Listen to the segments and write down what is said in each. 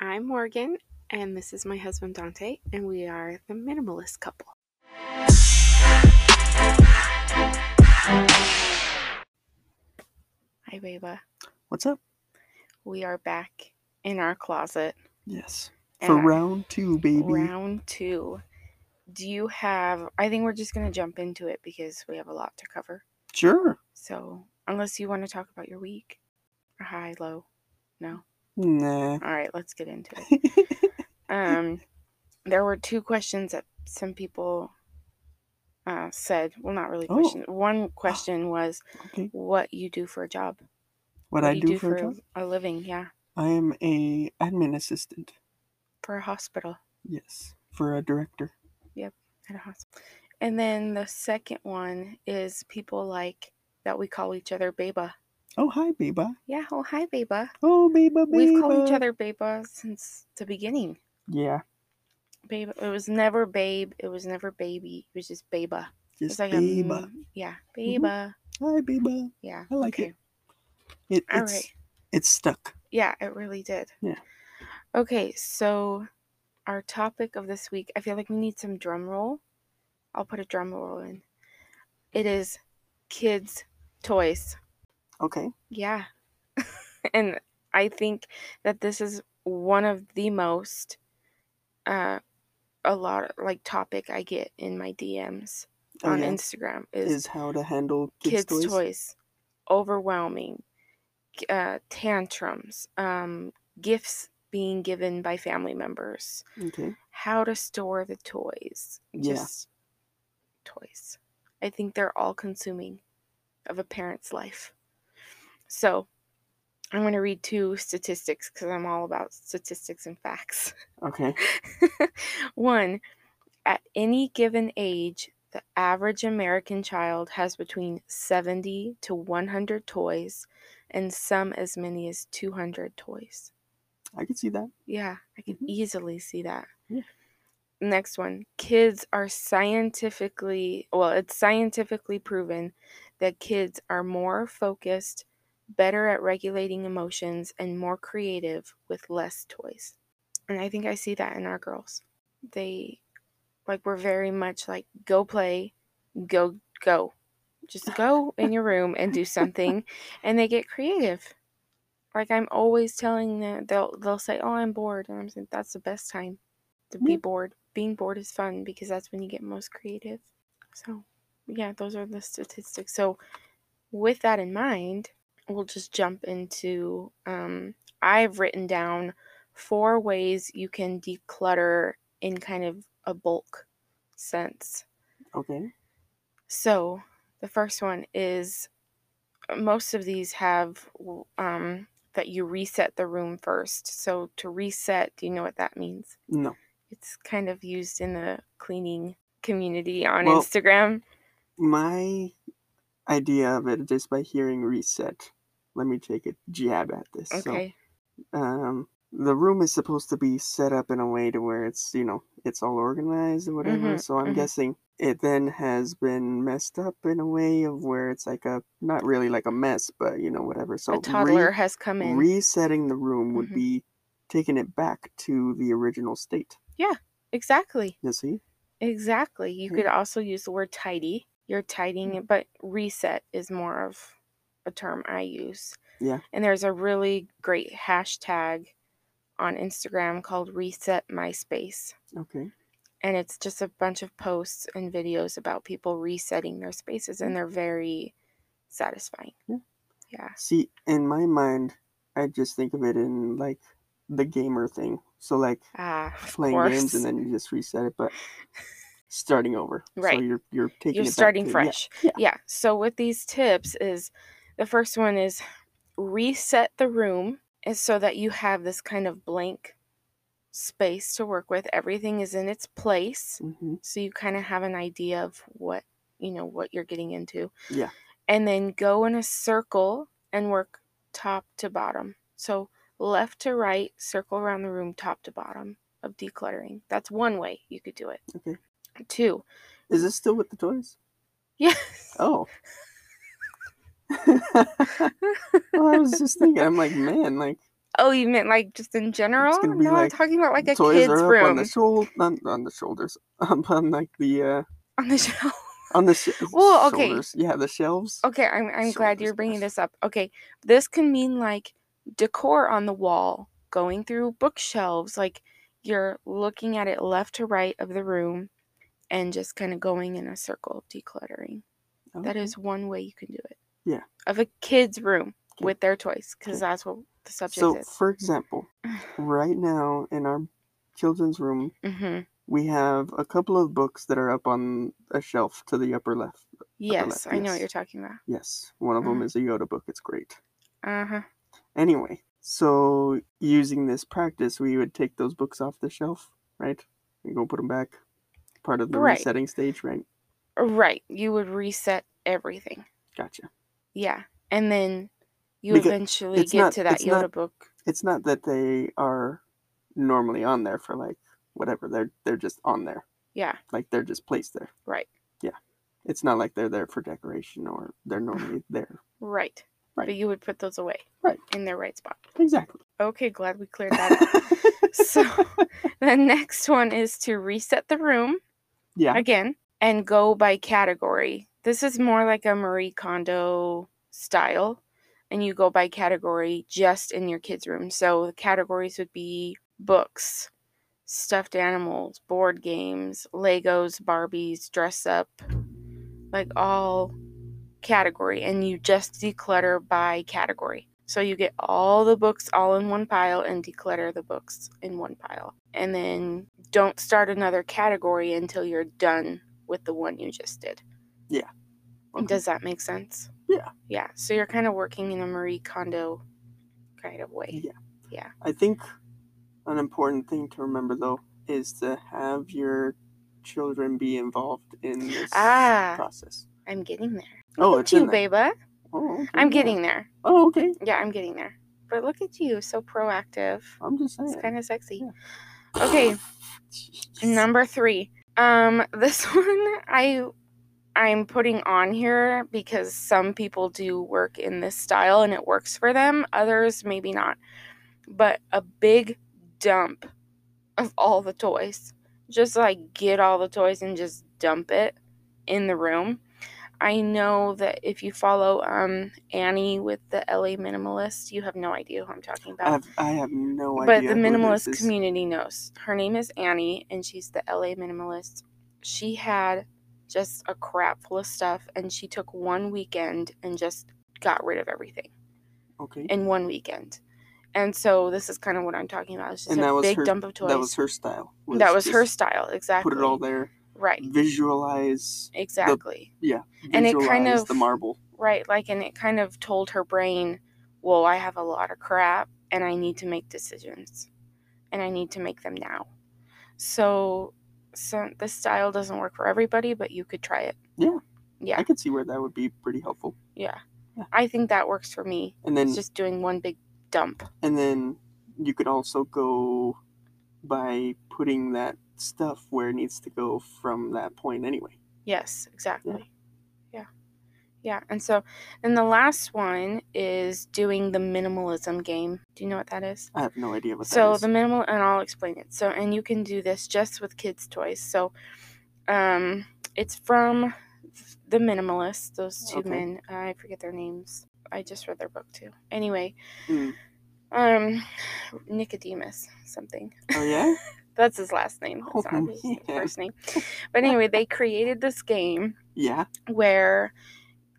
I'm Morgan, and this is my husband Dante, and we are the minimalist couple. Hi, Beba. What's up? We are back in our closet. Yes. For round two, baby. Round two. Do you have? I think we're just gonna jump into it because we have a lot to cover. Sure. So, unless you want to talk about your week, or high, low, no. Nah. All right, let's get into it. um, there were two questions that some people uh, said. Well, not really Oh. questions. One question was okay. what you do for a job. What, I do do, you for a job? a living? Yeah, I am a admin assistant. for a hospital Yes. For a director. Yep, at a hospital. And then the second one is people like that we call each other Beba. Oh, hi, Beba. Yeah. Oh, hi, Beba. Oh, Beba, Beba. We've called each other Beba since the beginning. Yeah. Babe. It was never babe. It was never baby. It was just Beba. Just like a Beba. m- yeah, Mhm. Beba. Hi, Beba. Yeah. I like okay. it. It All it's right. it's stuck. Yeah, it really did. Yeah. Okay, so our topic of this week, I feel like we need some drum roll. I'll put a drum roll in. It is kids' toys. Okay. Yeah. and I think that this is one of the most uh a lot of like topic I get in my DMs Oh, on yeah. Instagram is, Is how to handle kids, kids, toys. toys. overwhelming uh, tantrums um, gifts being given by family members Okay. how to store the toys Yeah. just toys i think they're all consuming of a parent's life so i'm going to read two statistics because i'm all about statistics and facts Okay. one, at any given age, the average American child has between 70 to 100 toys and some as many as 200 toys. I can see that. Yeah, I can Mhm. easily see that. Yeah. Next one. Kids are scientifically, well, it's scientifically proven that kids are more focused, better at regulating emotions, and more creative with less toys. And I think I see that in our girls. They, like, we're very much like, go play, go, go. Just go in your room and do something. and they get creative like I'm always telling them they'll they'll say, "Oh, I'm bored," and I'm saying that's the best time to be bored. Being bored is fun because that's when you get most creative. So, yeah, those are the statistics. So, with that in mind, we'll just jump into. Um, I've written down four ways you can declutter in kind of a bulk sense. Okay. So, the first one is most of these have um, that you reset the room first. So, to reset, do you know what that means? No. It's kind of used in the cleaning community on Well, Instagram. My idea of it just by hearing reset. Let me take a jab at this. Okay. So, um, the room is supposed to be set up in a way to where it's you know it's all organized or whatever. Mhm, so I'm mhm. guessing it then has been messed up in a way of where it's like a not really like a mess, but you know whatever. So a toddler re- has come in. resetting the room would Mhm. be taking it back to the original state. Yeah, exactly. You see? Exactly. You Mhm. could also use the word tidy. You're tidying it, but reset is more of a term I use. Yeah. And there's a really great hashtag on Instagram called Reset My Space. Okay. and it's just a bunch of posts and videos about people resetting their spaces and they're very satisfying Yeah. yeah See, in my mind, I just think of it in like the gamer thing. So like ah playing course games and then you just reset it, but starting over. Right. So you're you're taking you're it back starting to- yeah, fresh yeah. yeah so with these tips is the first one is reset the room is so that you have this kind of blank space to work with everything is in its place Mhm. so you kind of have an idea of what you know what you're getting into Yeah. and then go in a circle and work top to bottom so left to right circle around the room top to bottom of decluttering that's one way you could do it Okay. two Is this still with the toys? yes Oh. well, I was just thinking. I'm like, man, like Oh, you meant like just in general? gonna be I'm talking about like a Toys kid's are up room on the shoulder, on, on the shoulders, um, on like the uh, on the shelf. on the sh- Well, okay. shoulders. Yeah, the shelves. Okay, I'm I'm glad you're bringing this up. Okay, this can mean like decor on the wall, going through bookshelves, like you're looking at it left to right of the room, and just kind of going in a circle, of decluttering. That Okay. is one way you can do it. Yeah. Of a kid's room Okay. with their toys, because Okay. that's what the subject So, is. for example, right now in our children's room, hmm we have a couple of books that are up on a shelf to the upper left. Yes, left, I know what you're talking about. Yes, one of them Mhm. is a Yoda book. It's great. Uh huh. Anyway, so using this practice, we would take those books off the shelf, right? And go put them back. Part of the Right. resetting stage, right? Right. You would reset everything. Gotcha. Yeah. And then you Because eventually get not- to that Yoda not- book. It's not that they are normally on there for like whatever. They're they're just on there. Yeah. Like they're just placed there. Right. Yeah. It's not like they're there for decoration or they're normally there. Right. Right. But you would put those away. Right. In their right spot. Exactly. Okay, glad we cleared that up. so the next one is to reset the room yeah. again and go by category. This is more like a Marie Kondo style. And you go by category just in your kids' room. So the categories would be books, stuffed animals, board games, Legos, Barbies, dress up, like all category. And you just declutter by category. So you get all the books all in one pile and declutter the books in one pile. And then don't start another category until you're done with the one you just did. Okay. Does that make sense? Yeah. Yeah. So you're kind of working in a Marie Kondo kind of way. Yeah. Yeah. I think an important thing to remember though is to have your children be involved in this Ah. process. I'm getting there. Oh, Look it's you. Beba. Oh, okay, I'm getting there. Oh, okay. Yeah, I'm getting there. But look at you, so proactive. I'm just saying. It's kind of sexy. Yeah. Okay, number three. Um, this one I I'm putting on here because some people do work in this style and it works for them. Others maybe not. But a big dump of all the toys. Just like get all the toys and just dump it in the room. I know that if you follow um Annie with the LA Minimalist, you have no idea who I'm talking about I have, I have no but idea. But the minimalist community knows. Her name is Annie, and she's the LA minimalist. She had just a crap full of stuff, and she took one weekend and just got rid of everything Okay. in one weekend. And so this is kind of what I'm talking about. It's just And a that was big her- dump of toys. That was her style. That was her style, exactly. Put it all there. right, Visualize. exactly. Yeah. And it kind the of- marble. Right, like, and it kind of told her brain, well, I have a lot of crap and I need to make decisions and I need to make them now. So, so this style doesn't work for everybody, but you could try it. Yeah. Yeah, I could see where that would be pretty helpful. yeah. Yeah. I think that works for me. And then It's just doing one big dump. and then you could also go by putting that stuff where it needs to go from that point anyway. Yes, exactly. Yeah. Yeah. And so then the last one is doing the minimalism game. Do you know what that is? I have no idea what that is. so that is. the minimal and i'll explain it so and you can do this just with kids toys so um it's from the minimalists those two Okay. men i forget their names i just read their book too anyway Mm. um nicodemus something oh yeah? that's his last name that's Oh, not his man. first name but anyway they created this game Yeah. where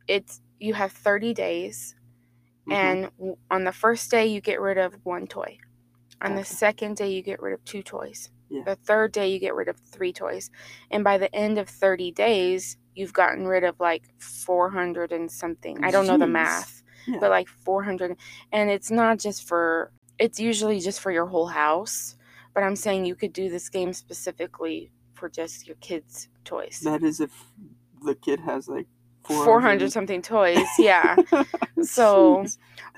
it's you have 30 days mhm. and on the first day you get rid of one toy. On the second day you get rid of two toys. Yeah. the third day you get rid of three toys. And by the end of 30 days you've gotten rid of like 400 and something. I don't know the math Yeah. but like 400 and it's not just for it's usually just for your whole house but i'm saying you could do this game specifically for just your kids toys. That is if the kid has like 400, 400 something toys yeah So-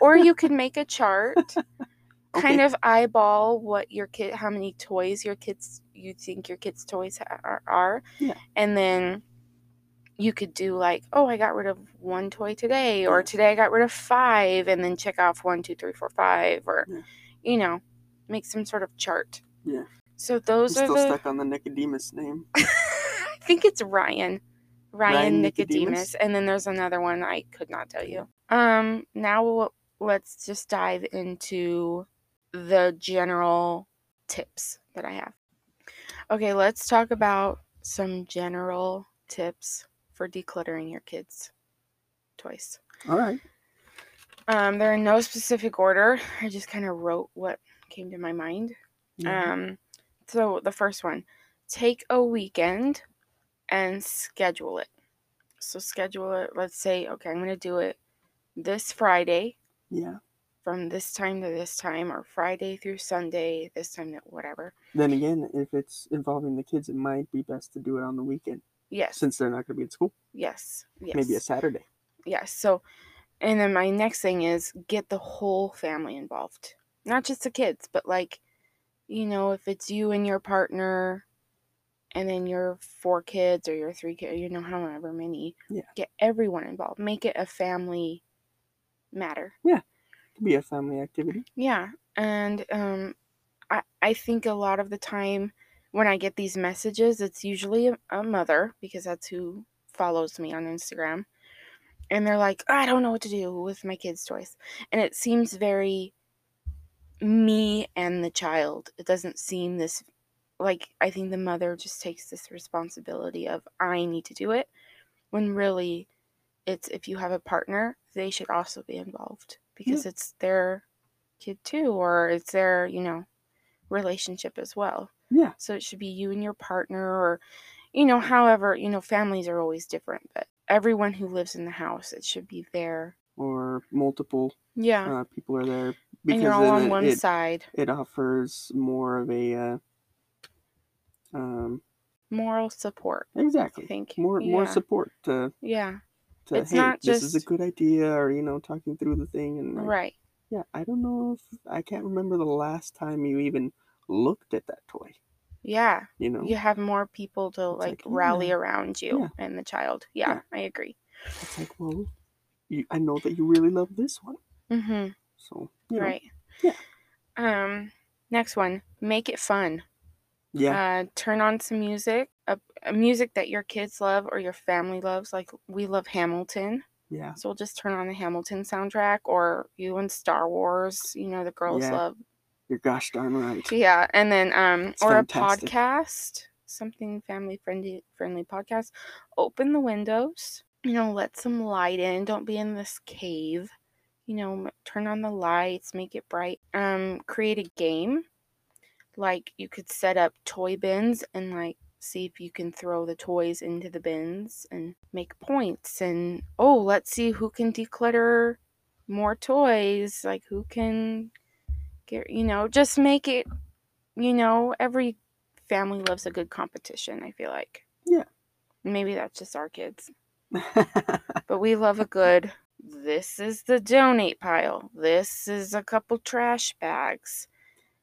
or you could make a chart kind Okay. of eyeball what your kid how many toys your kids you think your kids toys are, are Yeah. and then you could do like oh i got rid of one toy today or today i got rid of five and then check off one two three four five or Yeah. you know, make some sort of chart. Yeah. So I'm those are still the stuck on the Nicodemus name. I think it's Ryan. Ryan, Ryan Nicodemus. Nicodemus? And then there's another one I could not tell you. Um now let's just dive into the general tips that I have. Okay, let's talk about some general tips for decluttering your kids' toys. All right. Um, they're in no specific order. I just kind of wrote what came to my mind. Yeah. Um, so the first one, take a weekend and schedule it. So schedule it. Let's say, okay, I'm gonna do it this Friday yeah. from this time to this time, or Friday through Sunday, this time to whatever. Then again, if it's involving the kids, it might be best to do it on the weekend Yes. since they're not going to be at school. yes. Yes. Maybe a Saturday. yes. So, and then my next thing is get the whole family involved, not just the kids, but like, you know, if it's you and your partner, and then your four kids or your three kids, you know, however many, Yeah. get everyone involved. Make it a family matter. yeah Could be a family activity. Yeah, and um, I I think a lot of the time when I get these messages, it's usually a, a mother because that's who follows me on Instagram, and they're like, I don't know what to do with my kids' toys, and it seems very me and the child. It doesn't seem this like I think the mother just takes this responsibility of I need to do it, when really it's if you have a partner, they should also be involved because it's their kid too, or it's their, you know, relationship as well. Yeah. So it should be you and your partner, or, you know, however, you know, families are always different, but everyone who lives in the house, it should be there. Or multiple Yeah. uh, people are there and you're all on it, one it, side. it offers more of a uh, um Moral support, I exactly think. more more Yeah. support to Yeah. to It's hey not this is a good idea or you know talking through the thing and like, Right. yeah I don't know if I can't remember the last time you even looked at that toy Yeah. you know You have more people to like, like, rally yeah. around you Yeah. and the child. Yeah, Yeah. I agree. it's like well you, I know that you really love this one Mm-hmm. so you know, Right. Yeah. Um next one, make it fun. Yeah Uh turn on some music, a, a music that your kids love or your family loves. Like we love Hamilton. yeah So we'll just turn on the Hamilton soundtrack or you and Star Wars, you know, the girls Yeah. love. you're gosh darn right Yeah, and then um It's or fantastic. a podcast, something family friendly friendly podcast. Open the windows, you know, let some light in. Don't be in this cave. You know, turn on the lights, make it bright. Um create a game. Like you could set up toy bins and like see if you can throw the toys into the bins and make points and oh, let's see who can declutter more toys, like who can get, you know, just make it you know, every family loves a good competition, I feel like. Yeah. Maybe that's just our kids. But we love a good this is the donate pile. This is a couple trash bags.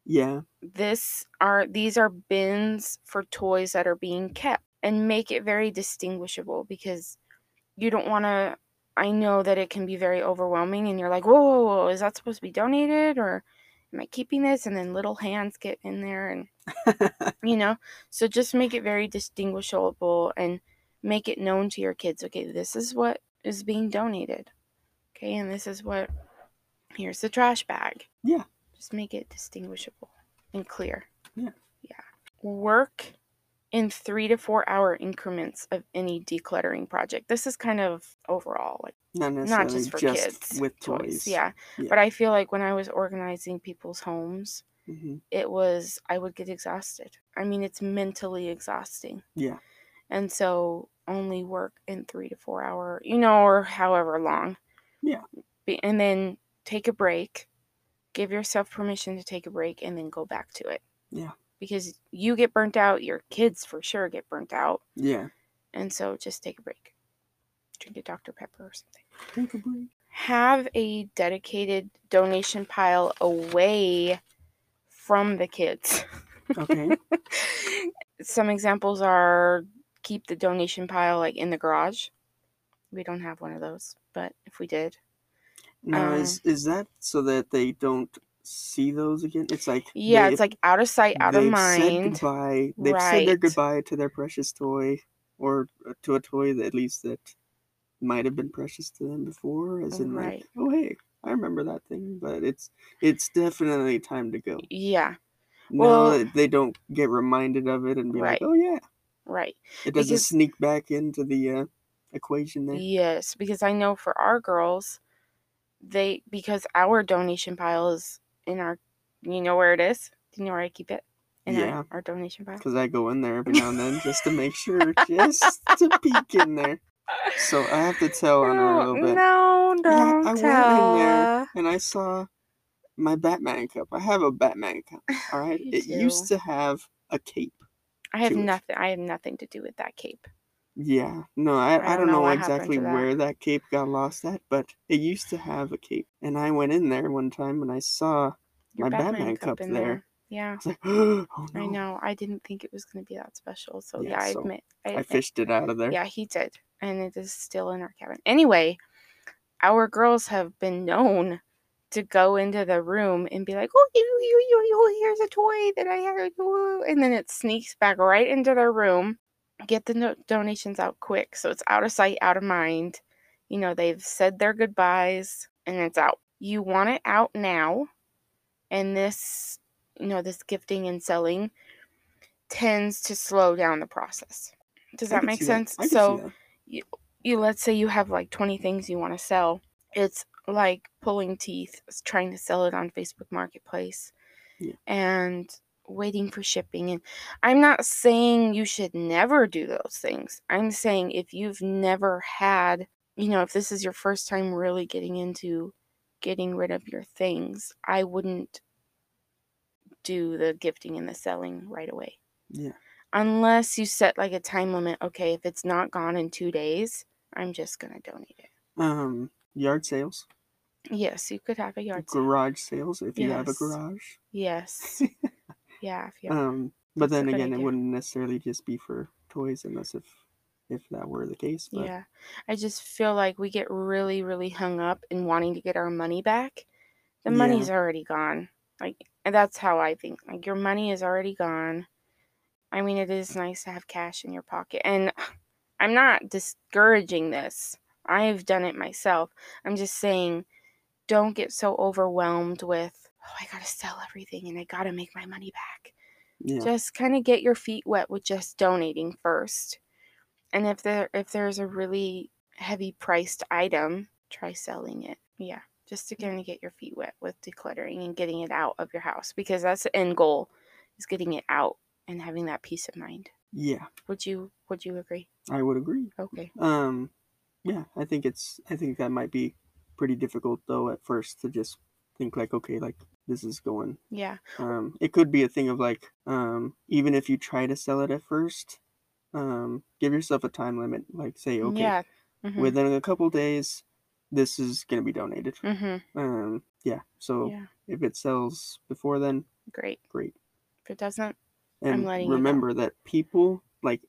Yeah This are these are bins for toys that are being kept and make it very distinguishable because you don't want to I know that it can be very overwhelming and you're like, whoa, whoa, whoa, is that supposed to be donated or am I keeping this? And then little hands get in there and you know so just make it very distinguishable and make it known to your kids okay this is what is being donated okay and this is what here's the trash bag Yeah. Just make it distinguishable and clear Yeah. yeah work in three to four hour increments of any decluttering project this is kind of overall like not not just for kids with toys, toys yeah. Yeah. but i feel like when i was organizing people's homes hmm it was I would get exhausted. I mean, it's mentally exhausting. yeah And so only work in 3 to 4 hour, you know, or however long. Yeah. Be- And then take a break. Give yourself permission to take a break and then go back to it. Yeah. Because you get burnt out, your kids for sure get burnt out. yeah And so just take a break. Drink a Dr. Pepper or something. take a break Have a dedicated donation pile away from the kids. okay Some examples are keep the donation pile like in the garage. We don't have one of those, but if we did, now Um, is is that so that they don't see those again. It's like Yeah, they- it's like out of sight, out of they've said mind. goodbye. They've said their goodbye to their precious toy, or uh, to a toy that at least that might have been precious to them before. As in, Right. like, oh hey, I remember that thing. But it's it's definitely time to go. Yeah, Well- that they don't get reminded of it and be Right. like, oh yeah, right. it doesn't Because- sneak back into the uh, equation there. Yes, because I know for our girls, they because our donation pile is in our, you know where it is. Do you know where I keep it? In Yeah. our, our donation pile. Because I go in there every now and then just to make sure, just to peek in there. So I have to tell on her a little bit. No, Yeah, don't I went in there and I saw my Batman cup. I have a Batman cup. All right. It used to have a cape. I have to it. nothing. I have nothing to do with that cape. Yeah. No, I, I, don't know, what happened exactly that. where that cape got lost at, but it used to have a cape. And I went in there one time and I saw Your my Batman, cup, in there. Yeah, oh, I was like, oh no. I know. I didn't think it was going to be that special. So Yeah, yeah, I so admit. I, I fished it out of there. Yeah, he did. And it is still in our cabin. Anyway, our girls have been known to go into the room and be like, oh, you, you, you, you, here's a toy that I have. And then it sneaks back right into their room, get the no- donations out quick. So it's out of sight, out of mind. You know, they've said their goodbyes and it's out. You want it out now. And this, you know, this gifting and selling tends to slow down the process. Does that make sense? See so that. you let's say you have like 20 things you want to sell it's like pulling teeth trying to sell it on facebook marketplace Yeah. and waiting for shipping and i'm not saying you should never do those things. I'm saying if you've never had you know if this is your first time really getting into getting rid of your things i wouldn't do the gifting and the selling right away. Yeah. unless you set like a time limit okay if it's not gone in two days i'm just gonna donate it. Um, yard sales, yes you could have a yard sale. Garage sales if you have a garage. yes yeah if you Um, but then again, it idea. wouldn't necessarily just be for toys, unless if if that were the case. But yeah i just feel like we get really really hung up in wanting to get our money back the Yeah. money's already gone like that's how i think like your money is already gone i mean it is nice to have cash in your pocket and i'm not discouraging this i've done it myself i'm just saying don't get so overwhelmed with oh i gotta sell everything and i gotta make my money back. Yeah, just kind of get your feet wet with just donating first. And if there if there's a really heavy priced item try selling it. Yeah just to kind of get your feet wet with decluttering and getting it out of your house because that's the end goal is getting it out and having that peace of mind. Yeah, would you would you agree? I would agree. okay. Um, yeah, I think it's I think that might be pretty difficult though at first to just think like, okay, like this is going. yeah Um, it could be a thing of like, um, even if you try to sell it at first, um, give yourself a time limit. Like say, okay, yeah mm-hmm. within a couple days, this is gonna be donated. mm-hmm. Um, yeah. So yeah if it sells before then, great great. if it doesn't And i'm letting you know. remember that people like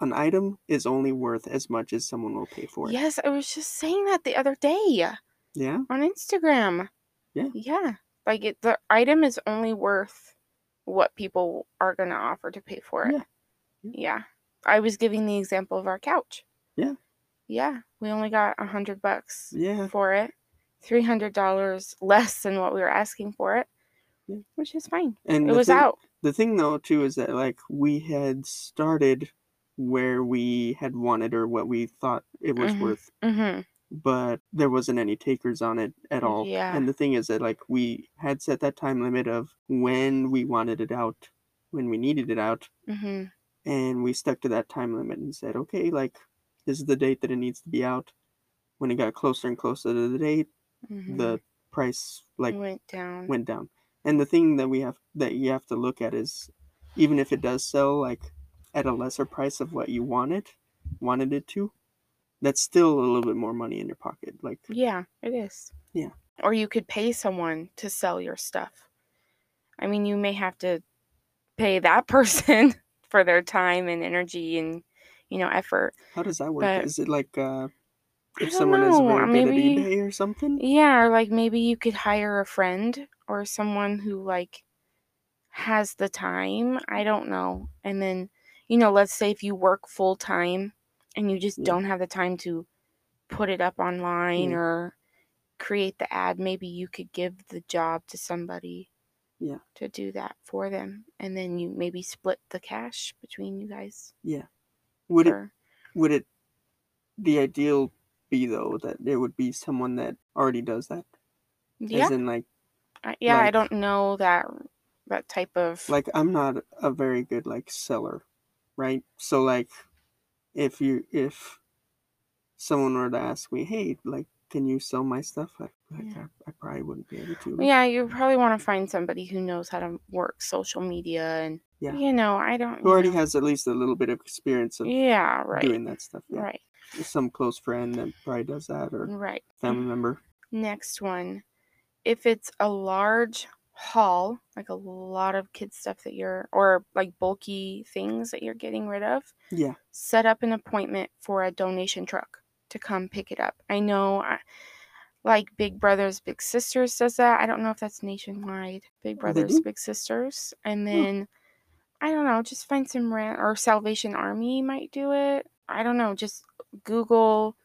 an item is only worth as much as someone will pay for it. yes i was just saying that the other day Yeah. on Instagram. Yeah. Yeah. Like it, the item is only worth what people are going to offer to pay for it. Yeah. Yeah. I was giving the example of our couch. Yeah. Yeah. We only got a hundred bucks Yeah. for it. Three hundred dollars less than what we were asking for it. Yeah. Which is fine. And It was thing, out. The thing though too is that like we had started where we had wanted or what we thought it was Mhm. worth, Mm-hmm. But there wasn't any takers on it at all. Yeah. And the thing is that like we had set that time limit of when we wanted it out, when we needed it out, Mm-hmm. and we stuck to that time limit and said, okay, like this is the date that it needs to be out. When it got closer and closer to the date, mm-hmm. the price like went down. went down. And the thing that we have that you have to look at is even if it does sell like at a lesser price of what you wanted wanted it to, that's still a little bit more money in your pocket. Like Yeah, it is. Yeah. Or you could pay someone to sell your stuff. I mean, you may have to pay that person for their time and energy and, you know, effort. how does that work? But- is it like uh if someone is know, uh, good maybe- eBay or something? Yeah, or like maybe you could hire a friend or someone who like has the time. I don't know. And then, you know, let's say if you work full time and you just Yeah. don't have the time to put it up online Yeah. or create the ad, maybe you could give the job to somebody Yeah. to do that for them and then you maybe split the cash between you guys. Yeah. Would it would it the ideal be though that it would be someone that already does that? yeah. As in like I- yeah, I don't know that that type of like I'm not a very good like seller, right? So like if you if someone were to ask me, hey, like can you sell my stuff? I, like, Yeah. I, I probably wouldn't be able to. Yeah, you probably want to find somebody who knows how to work social media and Yeah. you know, I don't Who already know. has at least a little bit of experience of Yeah, right. doing that stuff. Yeah. Right. Some close friend that probably does that or Right. family member. Next one. If it's a large haul, like a lot of kid stuff that you're or like bulky things that you're getting rid of, Yeah. set up an appointment for a donation truck to come pick it up. I know I, like Big Brothers Big Sisters does that. I don't know if that's nationwide. Big Brothers? Big Sisters. And then I don't know, just find some rant or Salvation Army might do it. I don't know, just Google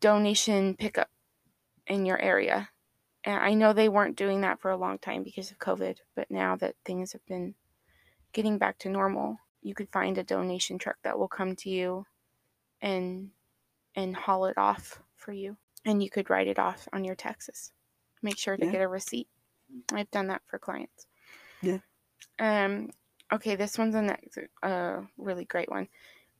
donation pickup in your area. And I know they weren't doing that for a long time because of COVID, but now that things have been getting back to normal, you could find a donation truck that will come to you and and haul it off for you. And you could write it off on your taxes. Make sure to Yeah. get a receipt. I've done that for clients. Yeah. Um okay, this one's a next uh really great one.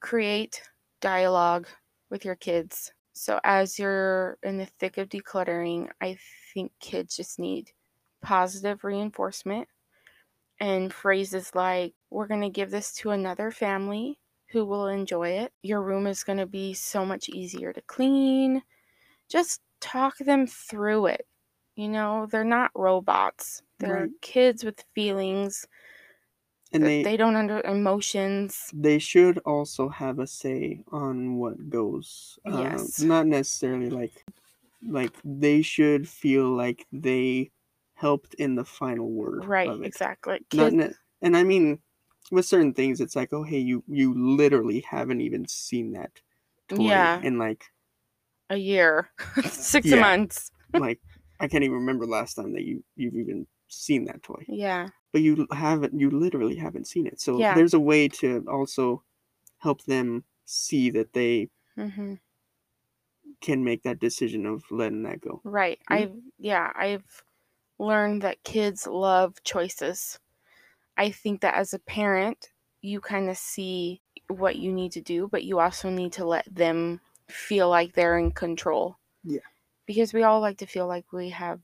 Create dialogue with your kids. So as you're in the thick of decluttering, I think kids just need positive reinforcement and phrases like we're going to give this to another family who will enjoy it. Your room is going to be so much easier to clean. Just talk them through it. You know, they're not robots. They're Right. kids with feelings. And they they don't under emotions. they should also have a say on what goes. Uh, Yes. Not necessarily like like they should feel like they helped in the final word. Right, exactly. Not Kids, ne- and I mean with certain things it's like, oh hey, you you literally haven't even seen that toy Yeah. in like a year, six Yeah. months. like I can't even remember last time that you you've even seen that toy. Yeah, But you haven't you literally haven't seen it. So Yeah. there's a way to also help them see that they hmm can make that decision of letting that go. right. Mhm. I've yeah, I've learned that kids love choices. I think that as a parent, you kind of see what you need to do, but you also need to let them feel like they're in control. Yeah. Because we all like to feel like we have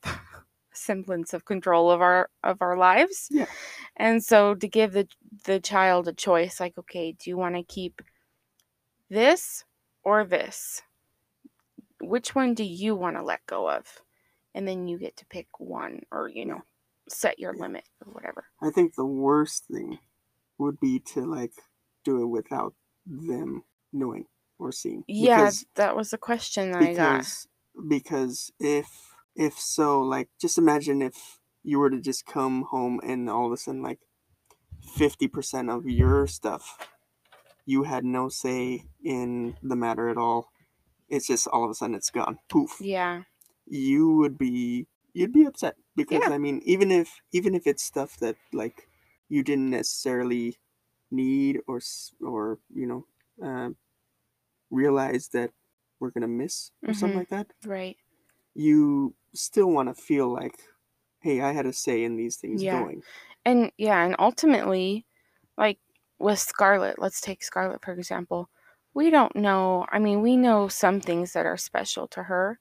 semblance of control of our of our lives. Yeah. And so to give the the child a choice like okay, do you want to keep this or this? Which one do you want to let go of? And then you get to pick one or you know, set your limit or whatever. I think the worst thing would be to like do it without them knowing or seeing. Yeah, Because, that was the question that I got. because if if so, like just imagine if you were to just come home and all of a sudden like fifty percent of your stuff you had no say in the matter at all. It's just all of a sudden it's gone. Poof. Yeah. you would be you'd be upset because Yeah. I mean even if even if it's stuff that like you didn't necessarily need or or you know uh, realize that we're gonna miss or something Mhm. like that Right. you still want to feel like hey I had a say in these things Yeah. going And yeah, and ultimately, like with Scarlet, let's take Scarlet for example. We don't know. I mean, we know some things that are special to her,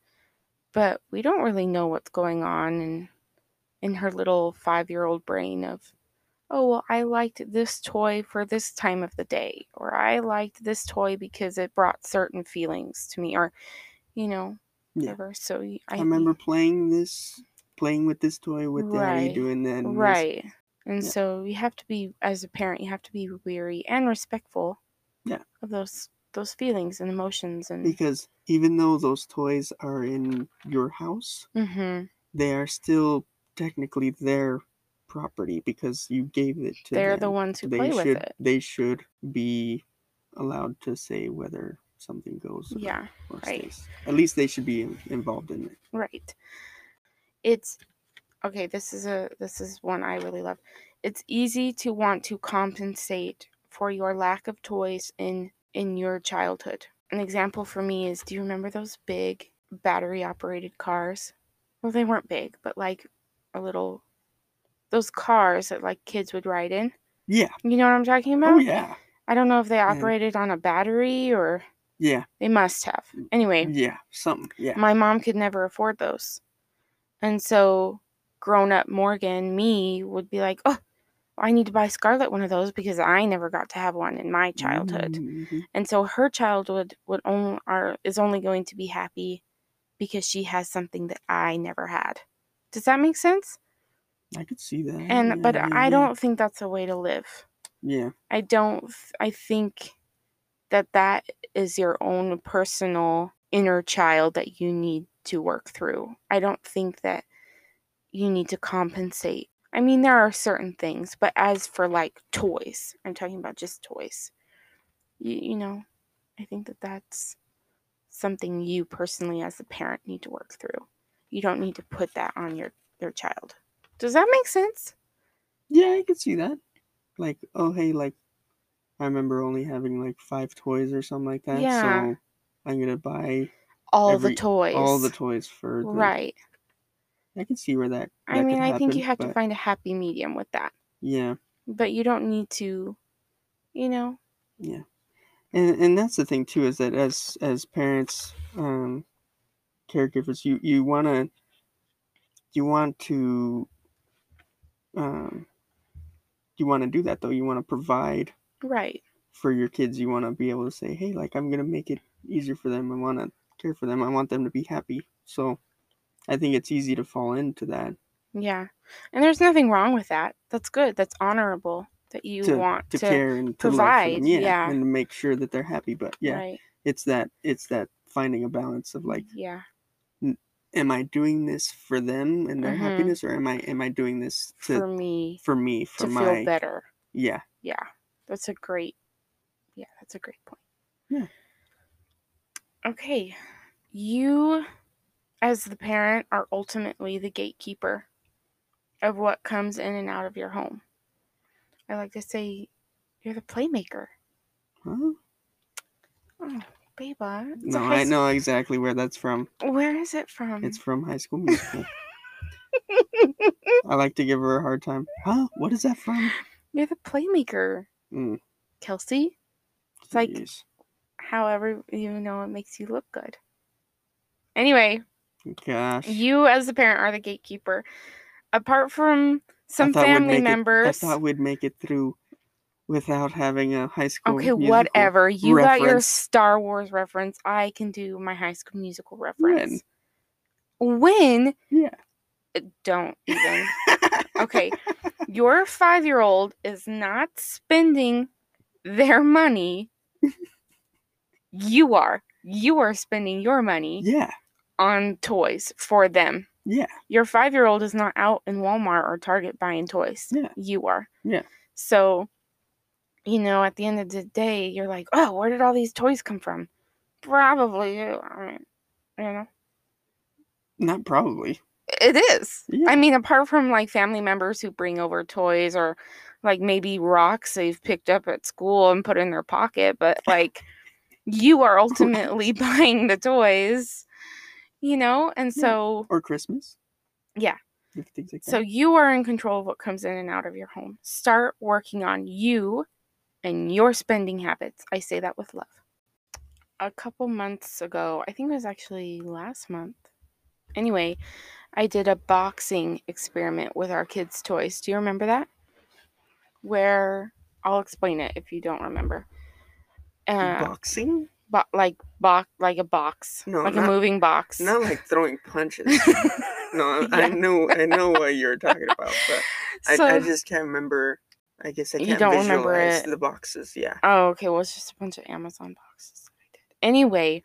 but we don't really know what's going on in in her little 5-year-old brain of oh, well, I liked this toy for this time of the day or I liked this toy because it brought certain feelings to me or you know, Yeah. whatever. So I remember playing this playing with this toy with daddy Right, doing that and this. Right. And Yeah. so you have to be as a parent, you have to be weary and respectful Yeah. of those those feelings and emotions and because even though those toys are in your house hmm they are still technically their property because you gave it to them. They're them. the ones who they play should with it. they should be allowed to say whether something goes Yeah, or right. stays. At least they should be in, involved in it. right. It's okay, this is a this is one I really love. It's easy to want to compensate for your lack of toys in in your childhood. An example for me is do you remember those big battery operated cars? Well, they weren't big, but like a little those cars that like kids would ride in. Yeah. You know what I'm talking oh, about? Oh yeah. I don't know if they Yeah. operated on a battery or Yeah. they must have. Anyway, Yeah. Something. Yeah. my mom could never afford those. And so grown up Morgan, me, would be like, oh, I need to buy Scarlett one of those because I never got to have one in my childhood. Mhm. And so her childhood would only are is only going to be happy because she has something that I never had. Does that make sense? I could see that. And yeah, but yeah, I yeah. don't think that's a way to live. Yeah. I don't I think that that is your own personal inner child that you need to work through. I don't think that you need to compensate. I mean there are certain things, but as for like toys, I'm talking about just toys. You you know, I think that that's something you personally as a parent need to work through. You don't need to put that on your your child. Does that make sense? Yeah, I can see that. Like, oh hey, like I remember only having like five toys or something like that. Yeah. So I'm gonna buy All Every- the toys. all the toys for the, Right. I can see where that. I mean, I think you happen, have to find a happy medium with that. Yeah, But you don't need to, you know, yeah, and and that's the thing too is that as as parents, um, caregivers, you you wanna you want to um you want to do that though. You want to provide right. for your kids. You want to be able to say, hey, like I'm gonna make it easier for them. I want to care for them. I want them to be happy. So I think it's easy to fall into that Yeah. And there's nothing wrong with that. That's good. That's honorable that you to, want to to, care and to provide. Yeah, yeah. and to make sure that they're happy. But yeah, Right. it's that it's that finding a balance of like, yeah. am I doing this for them and their Mhm. happiness, or am I am I doing this to For me for me for to my feel better. yeah Yeah. That's a great Yeah, that's a great point. Yeah. Okay. You as the parent are ultimately the gatekeeper of what comes in and out of your home. I like to say you're the playmaker. huh? Oh, Beba. No, I know exactly where that's from. Where is it from? It's from High School Musical. I like to give her a hard time. Huh? What is that from? You're the playmaker, Mm, Kelsey. It's like jeez. however you know it makes you look good. Anyway, gosh. you as the parent are the gatekeeper. Apart from some family make it- members. I thought we'd make it through without having a High School okay, whatever. You got your. Star Wars reference. I can do my high school musical reference. When? Yeah. Uh, Don't even. okay. Your five year old is not spending their money. You are. You are spending your money Yeah. on toys for them. Yeah. Your five year old is not out in Walmart or Target buying toys. Yeah. You are. Yeah. So, you know, at the end of the day, you're like, oh, where did all these toys come from? Probably you. I mean, you know, Not probably. It is. Yeah. I mean, apart from like family members who bring over toys or like maybe rocks they've picked up at school and put in their pocket, but like you are ultimately buying the toys, you know? And Yeah. so, Or Christmas. Yeah. Like so you are in control of what comes in and out of your home. Start working on you and your spending habits. I say that with love. A couple months ago, I think it was actually last month. Anyway, I did a boxing experiment with our kids' toys. Do you remember that? Where I'll explain it if you don't remember. Uh, Boxing? bo- like box, like a box, No, like a moving box. Not like throwing punches. no, I Yeah. know, I know what you're talking about, but I, so, I just can't remember. I guess I can't don't visualize remember it. the boxes. Yeah. Oh, okay. Well, it's just a bunch of Amazon boxes that I did. Anyway,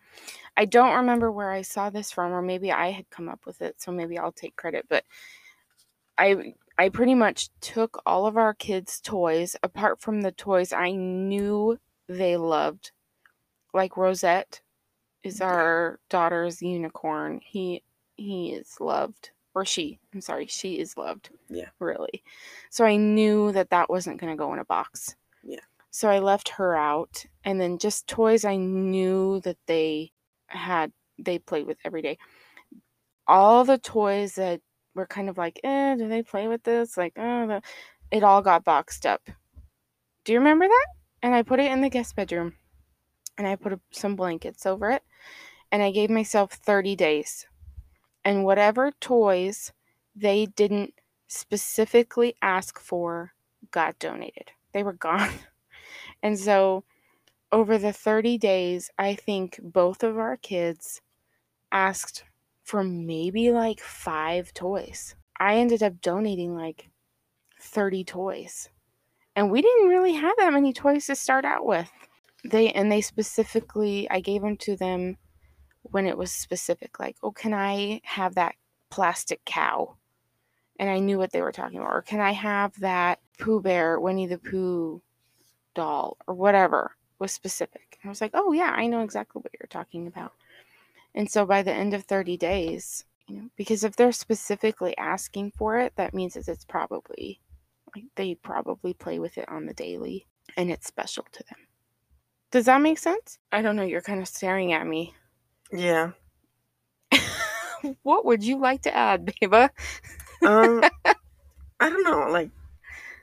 I don't remember where I saw this from, or maybe I had come up with it, so maybe I'll take credit. But I I pretty much took all of our kids' toys, apart from the toys I knew they loved, like Rosette is our daughter's unicorn. He he is loved, or she. I'm sorry, she is loved. Yeah. Really. So I knew that that wasn't going to go in a box. Yeah. So I left her out, and then just toys I knew that they had they played with every day. All the toys that were kind of like, eh, do they play with this? Like, oh, it all got boxed up. Do you remember that? And I put it in the guest bedroom, and I put some blankets over it, and I gave myself 30 days. And whatever toys they didn't specifically ask for got donated. They were gone. and so over the 30 days, I think both of our kids asked for maybe like five toys. I ended up donating like 30 toys. And we didn't really have that many toys to start out with. They and they specifically I gave them to them when it was specific like, "Oh, can I have that plastic cow?" And I knew what they were talking about. Or can I have that Pooh Bear, Winnie the Pooh doll or whatever was specific. I was like, "Oh yeah, I know exactly what you're talking about." And so by the end of 30 days, you know, because if they're specifically asking for it, that means that it's probably like they probably play with it on the daily and it's special to them. Does that make sense? I don't know, you're kind of staring at me. Yeah. what would you like to add, Beba? um I don't know, like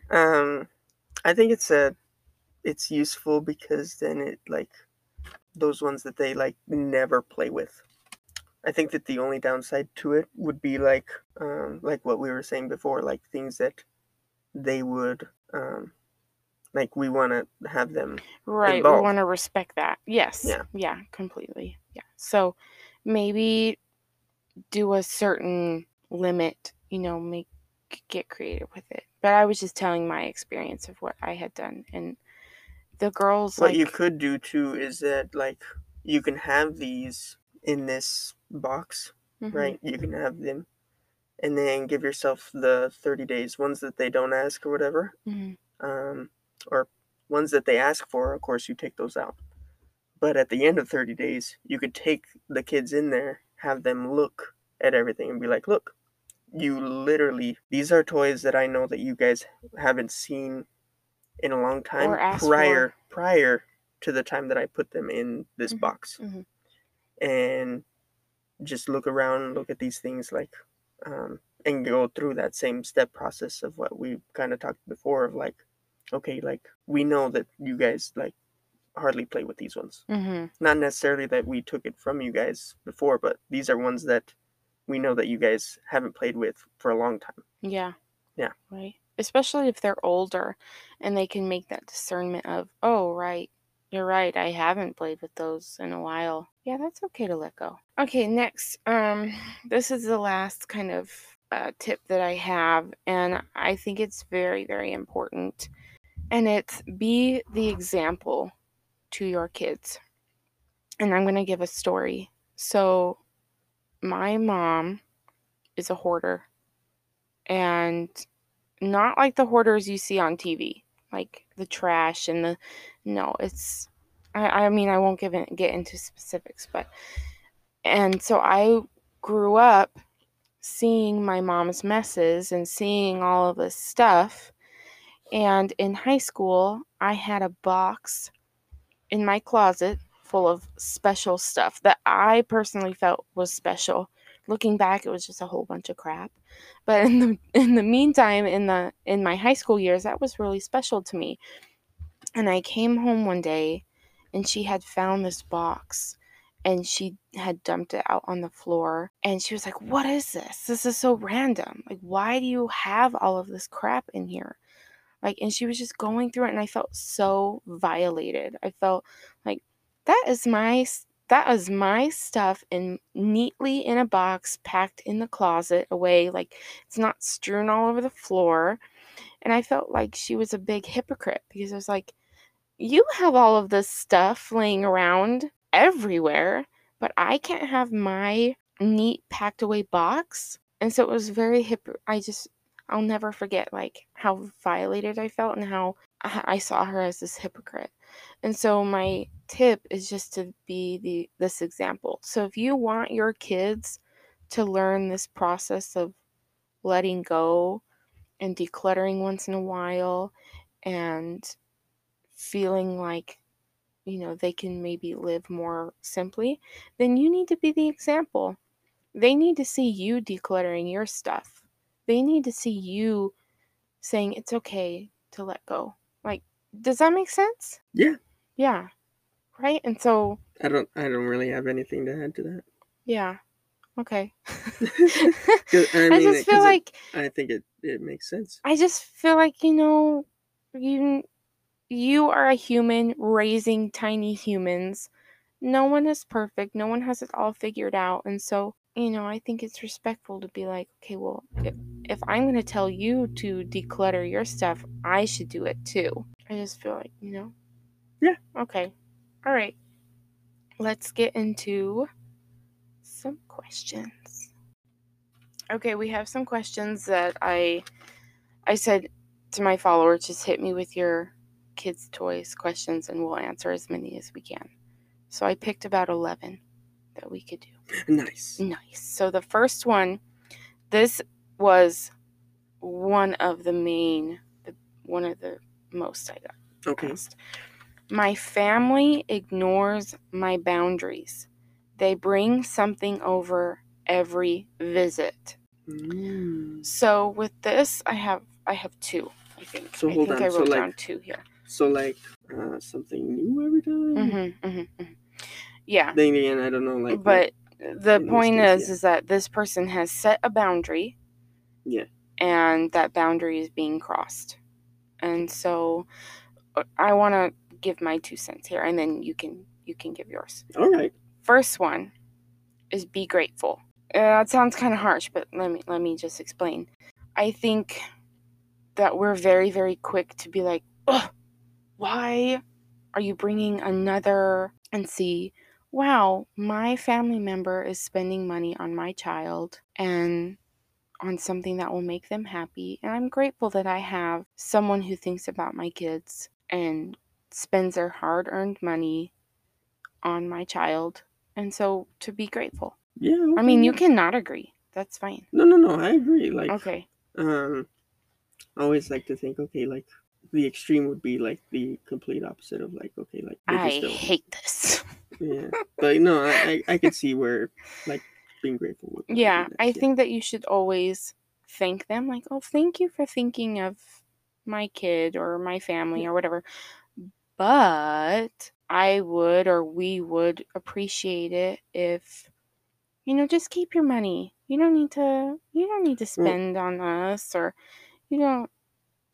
um I think it's a it's useful because then it like those ones that they like never play with. I think that the only downside to it would be like um, like what we were saying before, like things that they would um, like we want to have them right. involved. We want to respect that. Yes. Yeah. Yeah. Completely. Yeah. So maybe do a certain limit. You know, make get creative with it. But I was just telling my experience of what I had done, and the girls What like you could do too is that like you can have these in this box, Mhm. right? You can have them and then give yourself the 30 days ones that they don't ask or whatever. Mhm. Um or ones that they ask for, of course you take those out. But at the end of 30 days, you could take the kids in there, have them look at everything and be like, "Look, you literally these are toys that I know that you guys haven't seen in a long time prior prior to the time that I put them in this Mhm, box. mhm. And just look around, look at these things like um and go through that same step process of what we kind of talked before of like okay, like we know that you guys like hardly play with these ones. Mhm. Not necessarily that we took it from you guys before, but these are ones that we know that you guys haven't played with for a long time. Yeah. Yeah. Right. Especially if they're older and they can make that discernment of, oh, right, you're right, I haven't played with those in a while. Yeah, that's okay to let go. Okay, next. Um, this is the last kind of uh, tip that I have, and I think it's very, very important. And it's be the example to your kids. And I'm going to give a story. So, my mom is a hoarder and not like the hoarders you see on TV, like the trash and the no, it's I, I mean I won't give it, get into specifics, but and so I grew up seeing my mom's messes and seeing all of this stuff. And in high school, I had a box in my closet full of special stuff that I personally felt was special. Looking back, it was just a whole bunch of crap. But in the in the meantime, in the in my high school years, that was really special to me. And I came home one day and she had found this box and she had dumped it out on the floor and she was like, "What is this? This is so random. Like why do you have all of this crap in here?" Like and she was just going through it and I felt so violated. I felt like that is my that is my stuff in neatly in a box packed in the closet away like it's not strewn all over the floor and i felt like she was a big hypocrite because i was like you have all of this stuff laying around everywhere but i can't have my neat packed away box and so it was very hip i just I'll never forget like how violated I felt and how I saw her as this hypocrite. And so my tip is just to be the this example. So if you want your kids to learn this process of letting go and decluttering once in a while and feeling like you know they can maybe live more simply, then you need to be the example. They need to see you decluttering your stuff. They need to see you saying it's okay to let go. Like, does that make sense? Yeah. Yeah. Right? And so, I don't I don't really have anything to add to that. yeah. Okay. I I just feel 'cause it- like I think it, it makes sense. I just feel like you know you you are a human raising tiny humans. No one is perfect. No one has it all figured out. And so, you know, I think it's respectful to be like, okay, well, if, if I'm going to tell you to declutter your stuff, I should do it too. I just feel like, you know. Yeah. Okay. All right. Let's get into some questions. Okay, we have some questions that I I said to my followers just hit me with your kids toys questions and we'll answer as many as we can. So I picked about 11 that we could do. Nice. Nice. So the first one, this was one of the main, the, one of the most I got Okay. asked. My family ignores my boundaries. They bring something over every visit. Mm. So with this, I have I have two. I think. So I hold think on, I so, wrote like- down two here. So like uh, something new every time. Mm-hmm, mm-hmm, hmm Yeah, Then again, I don't know. Like, but the point case, is, yeah. is that this person has set a boundary. Yeah. And that boundary is being crossed, and so uh, I want to give my two cents here, and then you can you can give yours. all right. First one is be grateful. Uh, it sounds kind of harsh, but let me let me just explain. I think that we're very very quick to be like, "Ugh, why are you bringing another?" And see, wow, my family member is spending money on my child and on something that will make them happy, and I'm grateful that I have someone who thinks about my kids and spends their hard-earned money on my child and so to be grateful. Yeah. I mean, you cannot agree. That's fine. No, no, no. I agree. Like, Okay. um, I always like to think, okay, like the extreme would be like the complete opposite of like, okay, like I hate this. Yeah, but no, I I, I could see where like being grateful yeah, I think that you should always thank them like, "Oh, thank you for thinking of my kid or my family or whatever." But I would or we would appreciate it if you know, just keep your money. You don't need to you don't need to Well- spend on us or you don't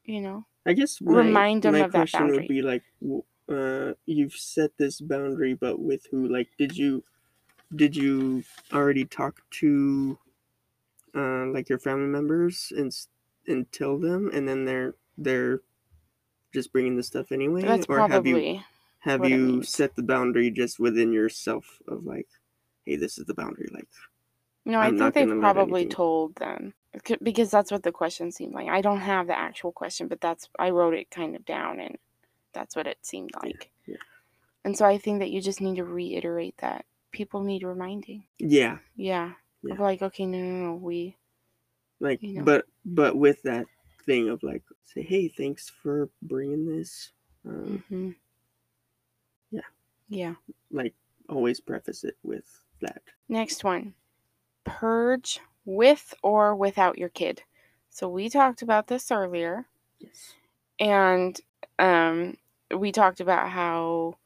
you know. I guess my, remind 'em my of that question boundary. would be like, uh, you've set this boundary, but with who? Like, did you did you already talk to uh, like your family members and and tell them, and then they're they're just bringing the stuff anyway, That's or have you have you set the boundary just within yourself of like, hey, this is the boundary, like. No, I I'm think they've probably told them because that's what the question seemed like. I don't have the actual question, but that's I wrote it kind of down, and that's what it seemed like. yeah. And so I think that you just need to reiterate that people need reminding. Yeah, Yeah, Yeah. like okay, no, no, no, we like You know. but but with that thing of like say hey thanks for bringing this um, hmm Yeah. yeah. like always preface it with that Next one, purge with or without your kid. So we talked about this earlier. yes and um, we talked about how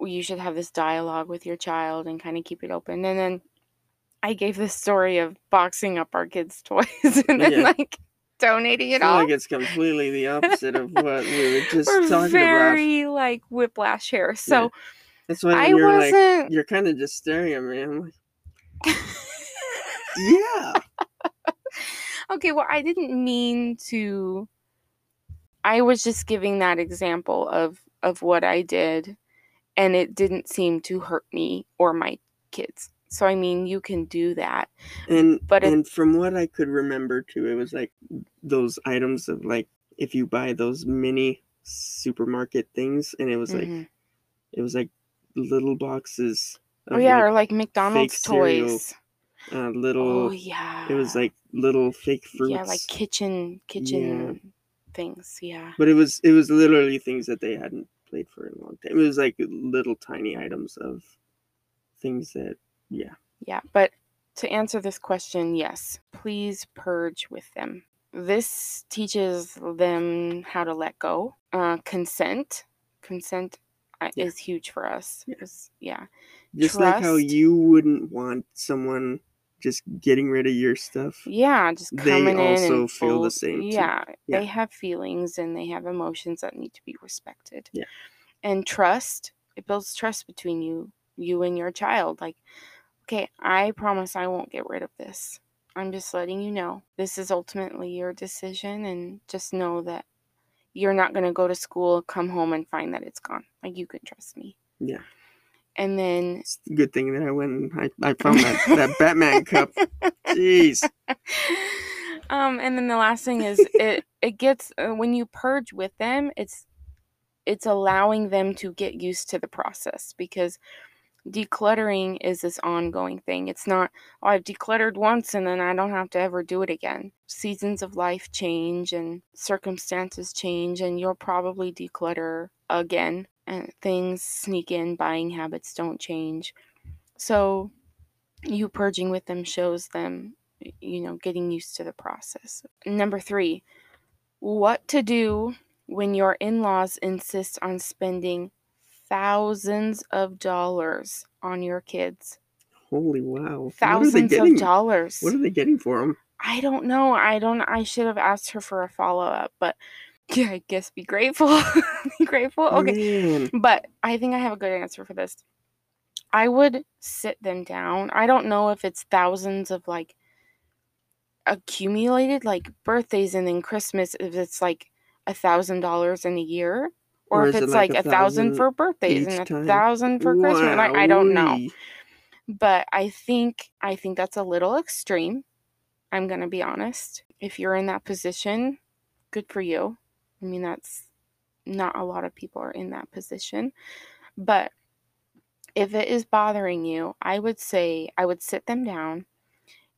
you should have this dialogue with your child and kind of keep it open. And then I gave this story of boxing up our kids' toys and then Yeah. like donating I it feel all. like it's completely the opposite of what we were just We're talking about very like whiplash here. So that's why I you're like wasn't. you're kind of just staring at me i'm like yeah okay, well, I didn't mean to. I was just giving that example of of what I did, and it didn't seem to hurt me or my kids. So I mean, you can do that. And But it- and from what I could remember too, it was like those items of like if you buy those mini supermarket things, and it was like Mhm. it was like little boxes. oh of, yeah, like, or like McDonald's cereal, toys. uh, little. Oh yeah. It was like little fake fruits. yeah, like kitchen kitchen things. Yeah. but it was it was literally things that they hadn't played for in a long time. It was like little tiny items of things that yeah. Yeah, but to answer this question, yes, please purge with them. This teaches them how to let go. Uh, consent, consent uh, Yeah. is huge for us. Yeah. yeah, Just like how you wouldn't want someone just getting rid of your stuff. yeah, just They coming in also feel the same. Yeah, Yeah. they have feelings and they have emotions that need to be respected. Yeah. and trust. It builds trust between you, you and your child. Like, okay, I promise I won't get rid of this. I'm just letting you know this is ultimately your decision, and just know that you're not going to go to school, come home, and find that it's gone. Like, you can trust me. Yeah. And then, It's a good thing that I went and I, I found that, that Batman cup. Jeez. um, and then the last thing is it it gets uh, when you purge with them, it's it's allowing them to get used to the process because decluttering is this ongoing thing. It's not, oh, I've decluttered once and then I don't have to ever do it again. Seasons of life change and circumstances change, and you'll probably declutter again. And things sneak in, buying habits don't change. So, you purging with them shows them, you know, getting used to the process. Number three, what to do when your in laws insist on spending thousands of dollars on your kids. Holy wow. What are they Thousands of dollars. What are they getting for them? I don't know. I don't I should have asked her for a follow up, but yeah, I guess be grateful. be grateful. Okay. Man. But I think I have a good answer for this. I would sit them down. I don't know if it's thousands of like accumulated like birthdays and then Christmas if it's like a thousand dollars in a year. Or, Or if is it it's like like a thousand thousand for birthdays and a time? thousand for Christmas. Like I don't know. But I think I think that's a little extreme. I'm going to be honest. If you're in that position, good for you. I mean, that's not a lot of people are in that position. But if it is bothering you, I would say I would sit them down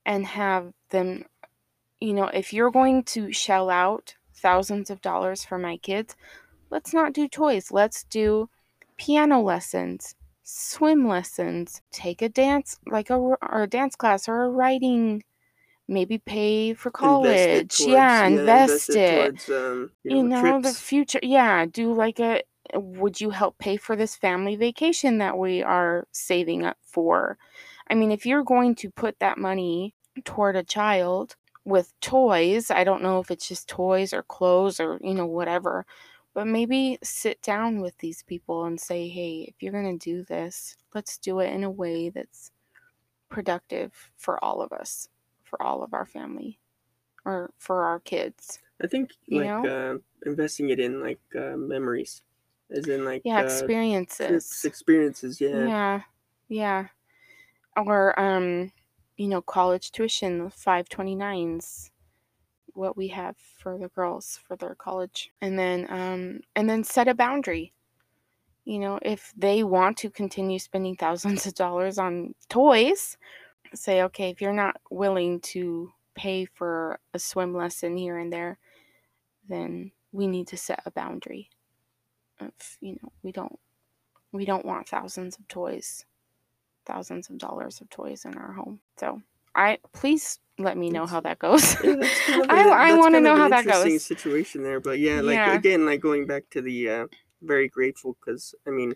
and have them, you know, if you're going to shell out thousands of dollars for my kids, let's not do toys. Let's do piano lessons, swim lessons, take a dance, like a, or a dance class or a writing, maybe pay for college. Towards- yeah, invest it towards, um, you you know, know the future yeah do like a would you help pay for this family vacation that we are saving up for? I mean if you're going to put that money toward a child with toys i don't know if it's just toys or clothes or you know whatever but maybe sit down with these people and say hey if you're going to do this let's do it in a way that's productive for all of us for all of our family or for our kids I think you like uh, investing it in like uh, memories, as in like yeah uh, experiences trips, experiences. Yeah. yeah yeah or um you know college tuition 529s what we have for the girls for their college and then um and then set a boundary you know if they want to continue spending thousands of dollars on toys say okay if you're not willing to pay for a swim lesson here and there then we need to set a boundary of you know we don't we don't want thousands of toys thousands of dollars of toys in our home so i please let me know how that goes Yeah, I- I wanna know an how that goes. Situation there, but yeah, like Yeah. again, like going back to the uh, very grateful because I mean,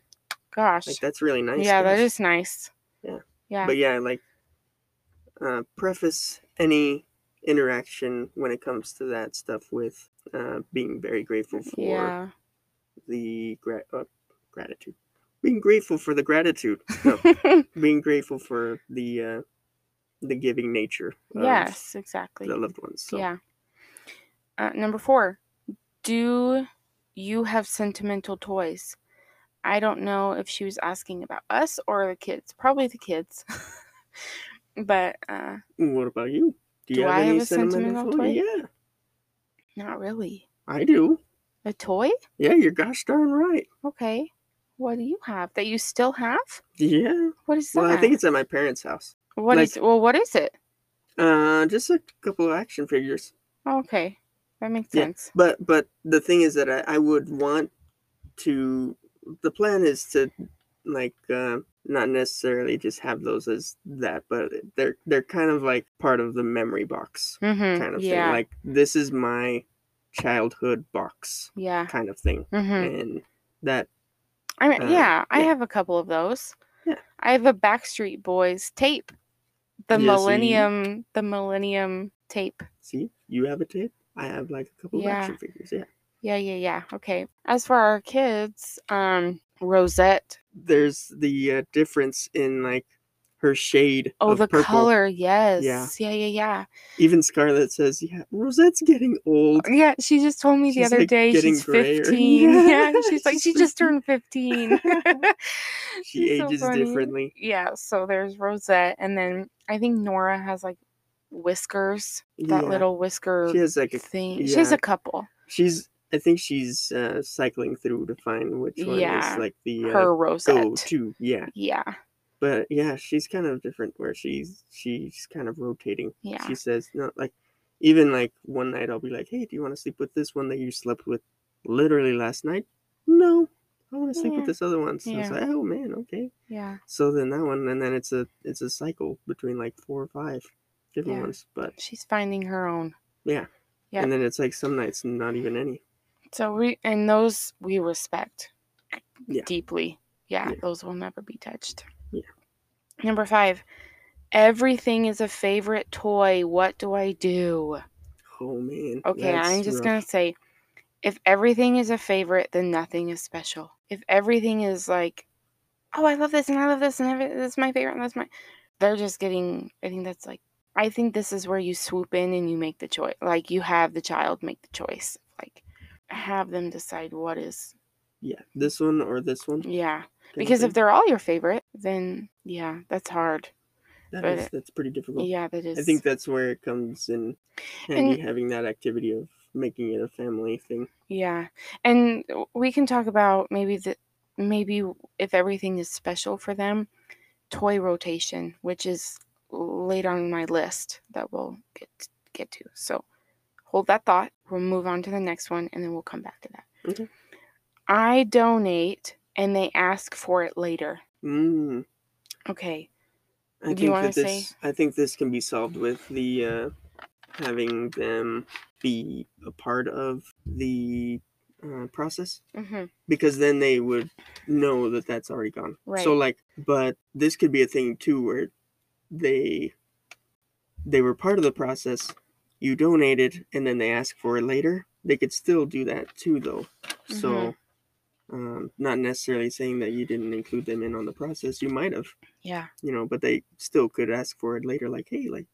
gosh like that's really nice. yeah that is nice Yeah. yeah But yeah, like uh, preface any interaction when it comes to that stuff with uh, being very grateful for yeah the gra- uh, gratitude. Being grateful for the gratitude. No, being grateful for the uh, the giving nature of yes exactly the loved ones. So. Yeah. Uh, number four, do you have sentimental toys? I don't know if she was asking about us or the kids. Probably the kids. but uh, What about you? Do you Do have I any have a sentimental toy? Yeah, not really. I do. A toy? Yeah, you're gosh darn right. Okay. What do you have that you still have? Yeah. What is that? Well, I think it's at my parents' house. What is like- well? What is it? Uh, just a couple of action figures. Okay, that makes Yeah. sense. But but the thing is that I, I would want to. The plan is to like uh, not necessarily just have those as that, but they're they're kind of like part of the memory box Mm-hmm. kind of yeah. thing. Like this is my childhood box yeah. kind of thing, Mm-hmm. and that I mean, uh, yeah, I yeah. have a couple of those. Yeah. I have a Backstreet Boys tape. The Yeah, Millennium, the Millennium tape. see you have a tape. I have like a couple of action figures. Yeah. Yeah, yeah, yeah. Okay. As for our kids, um, Rosette. There's the uh, difference in like her shade. Oh, the purple. color. Yes. Yeah, yeah, yeah. yeah. Even Scarlett says, "Yeah, Rosette's getting old." Yeah, she just told me the other like, day she's grayer. 15. Yeah, Yeah, she's like, she just turned 15. She She's so ages differently. Yeah, so there's Rosette, and then I think Nora has like whiskers, that Yeah. little whisker She has like a. thing. She has a couple. She's. I think she's uh, cycling through to find which one Yeah, is like the uh, Her Rosette. go-to. Yeah, Yeah, but yeah, she's kind of different. Where she's she's kind of rotating. yeah, She says not like. Even like one night, I'll be like, "Hey, do you want to sleep with this one that you slept with literally last night?" No, I want to sleep Yeah. with this other one. So it's Yeah. like, "Oh man, okay." yeah. So then that one, and then it's a it's a cycle between like four or five different Yeah. ones. But She's finding her own. Yeah. Yeah. and then it's like some nights not even any. So we and those we respect Yeah. deeply. Yeah, Yeah. those will never be touched. Yeah. Number five. Everything is a favorite toy. What do I do? Oh man. Okay, I'm just rough. gonna say if everything is a favorite, then nothing is special. If everything is like, oh, I love this and I love this and every, this is my favorite and that's my, they're just getting. I think that's like. I think this is where you swoop in and you make the choice. Like you have the child make the choice. Have them decide what is. Yeah, this one or this one. Yeah, because if they're all your favorite, then yeah, that's hard. that but is that's pretty difficult. Yeah, that is. I think that's where it comes in handy having that activity of making it a family thing. Yeah, and we can talk about maybe the maybe if everything is special for them, toy rotation, which is later on my list that we'll get get to. So hold that thought. We'll move on to the next one, and then we'll come back to that. Okay. I donate, and they ask for it later. Mm. Okay. I Do you think wanna say- this I think this can be solved with the uh, having them be a part of the uh, process Mm-hmm. because then they would know that that's already gone. Right. So like, but this could be a thing too where they they were part of the process. You donated, and then they ask for it later. They could still do that too, though. So, Mhm. um, not necessarily saying that you didn't include them in on the process. You might have, Yeah. you know, but they still could ask for it later. Like, hey, like,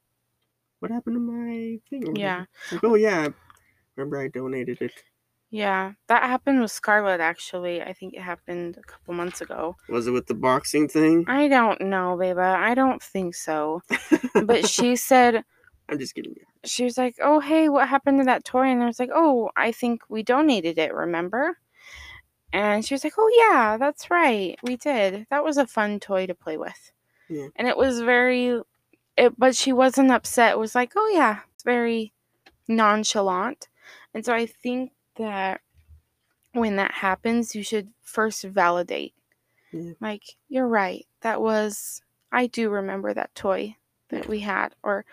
what happened to my thing? Yeah. Like, oh yeah, remember I donated it. Yeah. That happened with Scarlett. Actually, I think it happened a couple months ago. Was it with the boxing thing? I don't know, baby. I don't think so. But she said I'm just kidding. She was like, "Oh, hey, what happened to that toy?" And I was like, "Oh, I think we donated it. Remember?" And she was like, "Oh yeah, that's right, we did. That was a fun toy to play with." Yeah. And it was very, it, but she wasn't upset. It was like, "Oh yeah," it's very nonchalant. And so I think that when that happens, you should first validate. Yeah. Like, you're right. That was I do remember that toy that we had or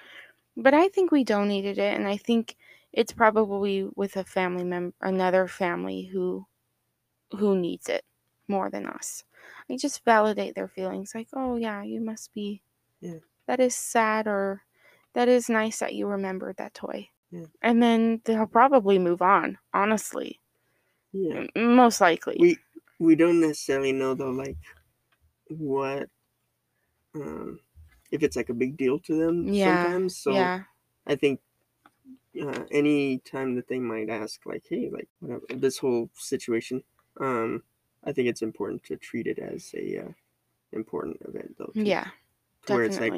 but I think we donated it and I think it's probably with a family member another family who who needs it more than us. I just validate their feelings like, "Oh yeah, you must be Yeah. That is sad or that is nice that you remembered that toy." Yeah. And then they'll probably move on, honestly. Yeah. Most likely. we we don't necessarily know though like what um if it's like a big deal to them Yeah, sometimes so yeah. i think uh, any time that they might ask like hey like whatever this whole situation um i think it's important to treat it as a uh, important event though too. Yeah. where it's like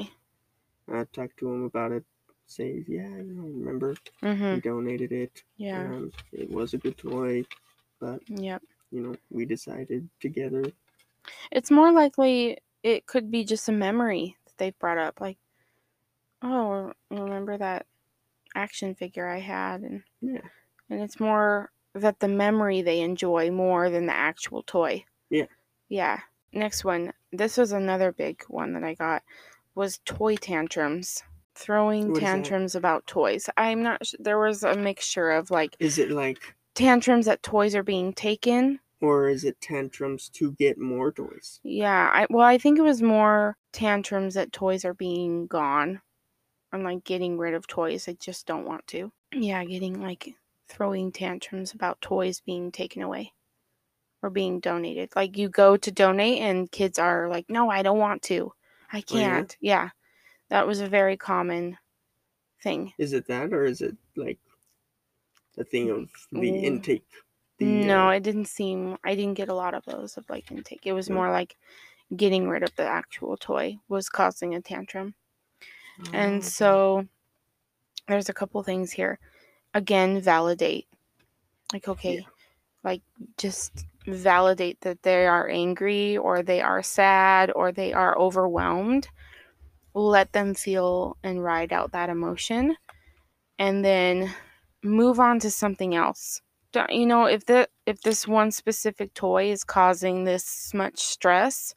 uh, talk to them about it. Say, yeah, you know, remember Mhm. we donated it. Yeah. Um, it was a good toy, but Yep. you know, we decided together. It's more likely it could be just a memory they've brought up, like, oh, remember that action figure I had, and Yeah. and it's more that the memory they enjoy more than the actual toy. Yeah. Yeah. Next one. This was another big one that I got was toy tantrums. Throwing What tantrums about toys. I'm not there was a mixture of like Is it like, tantrums that toys are being taken. Or is it tantrums to get more toys? Yeah, I well I think it was more tantrums that toys are being gone. and like getting rid of toys I just don't want to. Yeah, getting like throwing tantrums about toys being taken away or being donated. Like you go to donate and kids are like, "No, I don't want to. I Oh, yeah? can't." yeah. That was a very common thing. Is it that, or is it like the thing of the Mm. intake? The, no, uh, it didn't seem I didn't get a lot of those of like intake. It was more like getting rid of the actual toy was causing a tantrum. oh, And so there's a couple things here. Again, validate. Like, okay, like just validate that they are angry or they are sad or they are overwhelmed. Let them feel and ride out that emotion and then move on to something else. Don't, you know, if the if this one specific toy is causing this much stress,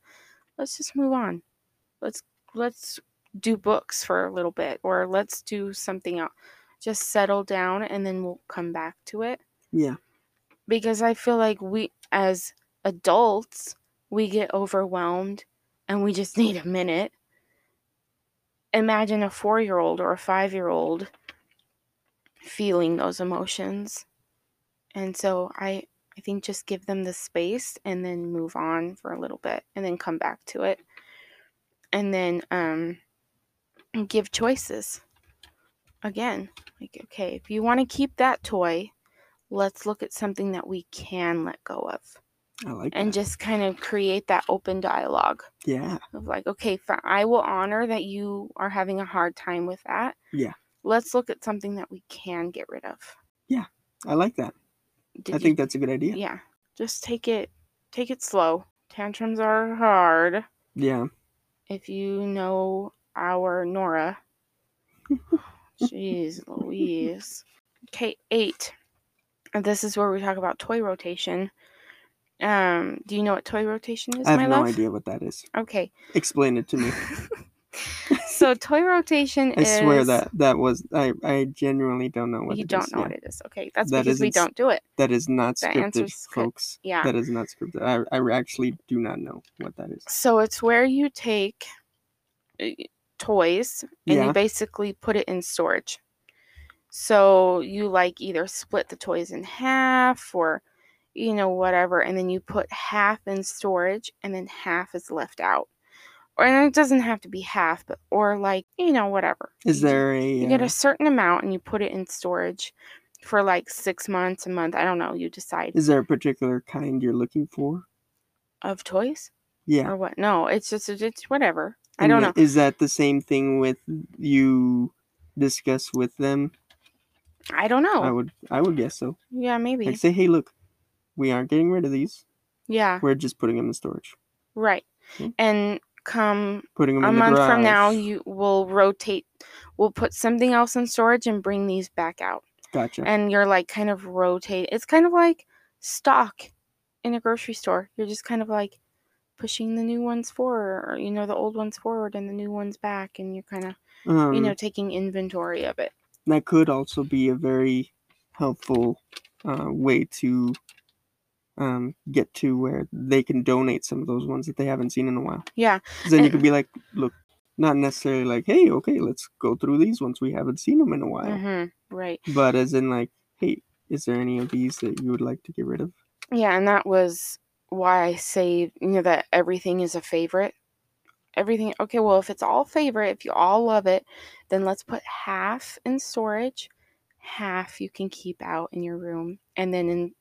let's just move on. Let's let's do books for a little bit or let's do something else. Just settle down and then we'll come back to it yeah, because I feel like we as adults we get overwhelmed and we just need a minute. Imagine a 4-year-old or a 5-year-old feeling those emotions. And so I I think just give them the space and then move on for a little bit and then come back to it. And then um give choices. Again, like okay, if you want to keep that toy, let's look at something that we can let go of I like and that. just kind of create that open dialogue yeah, of like okay i will honor that you are having a hard time with that Yeah. let's look at something that we can get rid of Yeah, I like that. Did I you- think that's a good idea. yeah just take it take it slow. Tantrums are hard. Yeah, if you know our nora. Jeez louise. Okay eight. And this is where we talk about toy rotation. Um do you know what toy rotation is I have no love? idea what that is. okay. Explain it to me. so toy rotation is I is swear that that was I. I genuinely don't know what you it don't is, know yeah. what it is. Okay, that's That because we isn't don't do it. That is not The scripted, answer's script- folks. Yeah. That is not scripted. I, I actually do not know what that is. So it's where you take uh, toys and Yeah. you basically put it in storage. So you like either split the toys in half or you know whatever and then you put half in storage and then half is left out. Or and it doesn't have to be half but or like, you know, whatever. Is there a? you get uh, a certain amount and you put it in storage for like 6 months, a month, I don't know, you decide. is there a particular kind you're looking for? Of toys? Yeah. or what? No, it's just it's whatever. I And don't know. Is that the same thing with you discuss with them? I don't know. I would. I would guess so. yeah, maybe. Like say, hey, look, we aren't getting rid of these. yeah, We're just putting them in storage. right. Hmm. And come Putting them a month from now, you will rotate. We'll put something else in storage and bring these back out. Gotcha. And you're like kind of rotate. It's kind of like stock in a grocery store. You're just kind of like pushing the new ones forward, or you know, the old ones forward and the new ones back, and you're kind of um, you know taking inventory of it. that could also be a very helpful uh, way to um, get to where they can donate some of those ones that they haven't seen in a while. Yeah. then you and- could be like, look, not necessarily like, hey, okay, let's go through these ones. We haven't seen them in a while. hmm right. But as in like, hey, is there any of these that you would like to get rid of? Yeah, and that was why I say, you know, that everything is a favorite. Everything, okay, well, if it's all favorite, if you all love it, then let's put half in storage, half you can keep out in your room, and then in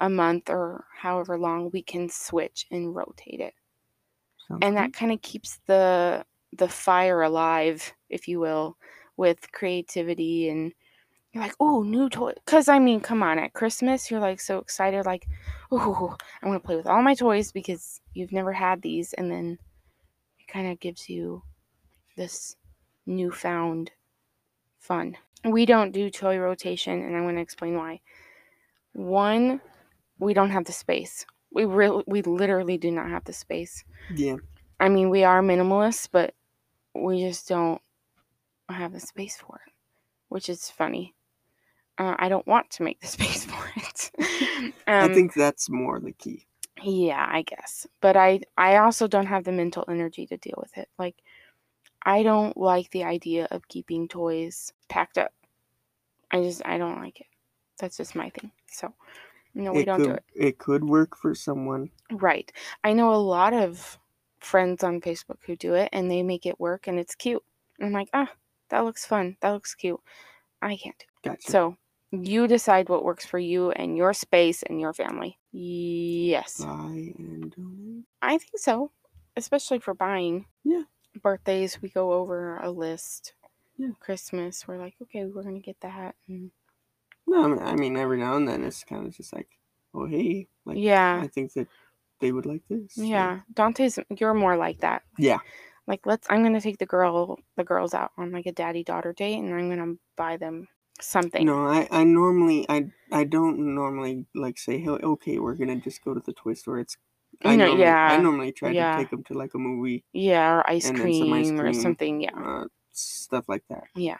a month or however long, we can switch and rotate it. Sounds And that kind of keeps the the fire alive, if you will, with creativity and you're like, oh, new toy. Because, I mean, come on, at Christmas, you're like so excited, like, oh, I'm going to play with all my toys because you've never had these. And then it kind of gives you this newfound fun. We don't do toy rotation, and I'm going to explain why. One, we don't have the space. We really, we literally do not have the space. Yeah. I mean, we are minimalists, but we just don't have the space for it, which is funny. Uh, I don't want to make the space for it. I um, think that's more the key. yeah, I guess. But I I also don't have the mental energy to deal with it. Like I don't like the idea of keeping toys packed up. I just I don't like it. That's just my thing. So no, we it don't could do it. it could work for someone. Right. I know a lot of friends on Facebook who do it and they make it work and it's cute. I'm like, ah, that looks fun. That looks cute. I can't do it. Gotcha. So you decide what works for you and your space and your family. Yes. Buy and donate. I think so. Especially for buying. Yeah. Birthdays, we go over a list. Yeah. Christmas, we're like, okay, we're gonna get that. And No, I mean- every now and then it's kind of just like, oh hey, like yeah. I think that they would like this. Yeah. Dante's you're more like that. Yeah. Like let's I'm gonna take the girl the girls out on like a daddy daughter date and I'm gonna buy them something. No, I, I normally I I don't normally like say hey, okay we're gonna just go to the toy store. It's I You know, normally, I normally try yeah. to take them to like a movie, Yeah, or ice some ice cream or something. Yeah. uh, stuff like that. Yeah.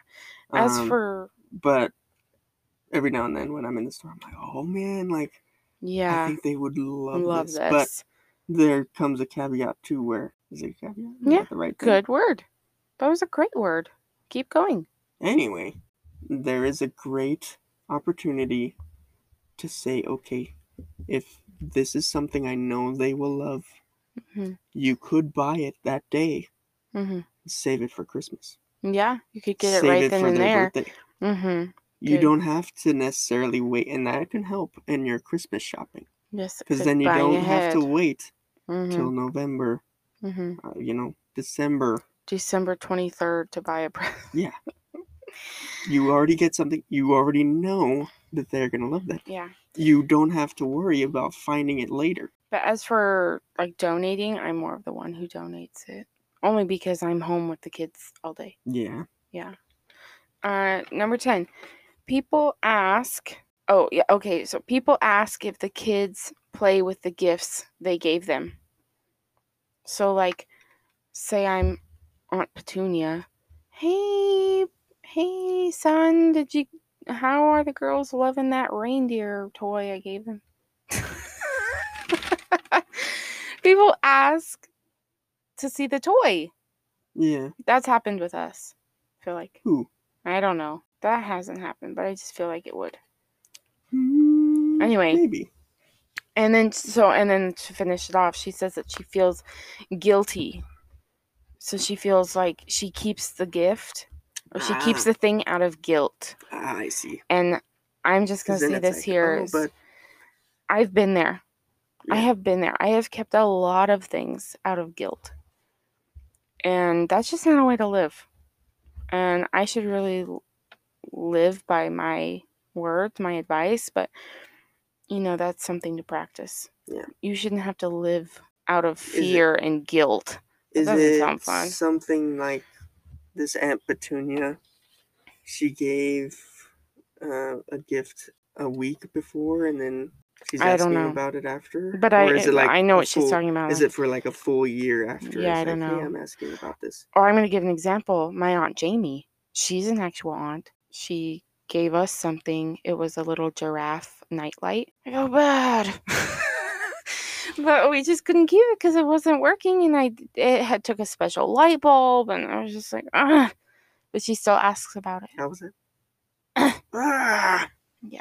As Um, for but every now and then when I'm in the store, I'm like, oh man, like yeah, I think they would love, love this. this. But there comes a caveat too, where is it a caveat? Yeah, the right thing? Good word. That was a great word. Keep going. Anyway, there is a great opportunity to say, okay, if this is something I know they will love, hmm you could buy it that day, hmm save it for Christmas. Yeah, you could get it save right it then for and their there. birthday. You Good. don't have to necessarily wait, and that can help in your Christmas shopping Yes, because then you don't have to wait hmm till November, hmm uh, you know, December. December twenty third to buy a present. Yeah, you already get something. You already know that they're gonna love that. yeah. You don't have to worry about finding it later. But as for like donating, I'm more of the one who donates it. Only because I'm home with the kids all day. Yeah. Yeah. Uh, number 10. People ask. Oh, yeah. Okay. So people ask if the kids play with the gifts they gave them. So, like, say I'm Aunt Petunia. Hey, hey, son, did you. How are the girls loving that reindeer toy I gave them? people ask to see the toy. Yeah. That's happened with us. I feel like. Who? I don't know. That hasn't happened, but I just feel like it would. Hmm, Anyway. Maybe. And then so and then to finish it off, she says that she feels guilty. So she feels like she keeps the gift or she keeps Ah. the thing out of guilt. Ah, I see. And I'm just going to say this like, here. oh, but I've been there. I have been there. I have kept a lot of things out of guilt. And that's just not a way to live. And I should really live by my words, my advice, but you know, that's something to practice. Yeah. You shouldn't have to live out of it- fear and guilt. That is it sound fun. something like this Aunt Petunia? She gave uh, a gift a week before, and then she's I don't asking know. about it after. But I is it like I know what she's talking about. Is it for like a full year after? Yeah, It's I don't like, know. Hey, I'm asking about this. or I'm going to give an example. My aunt Jamie, she's an actual aunt. She gave us something. It was a little giraffe nightlight. I feel bad. but we just couldn't keep it because it wasn't working and I it had took a special light bulb and I was just like, ah. But she still asks about it. How was it? ah, Yeah.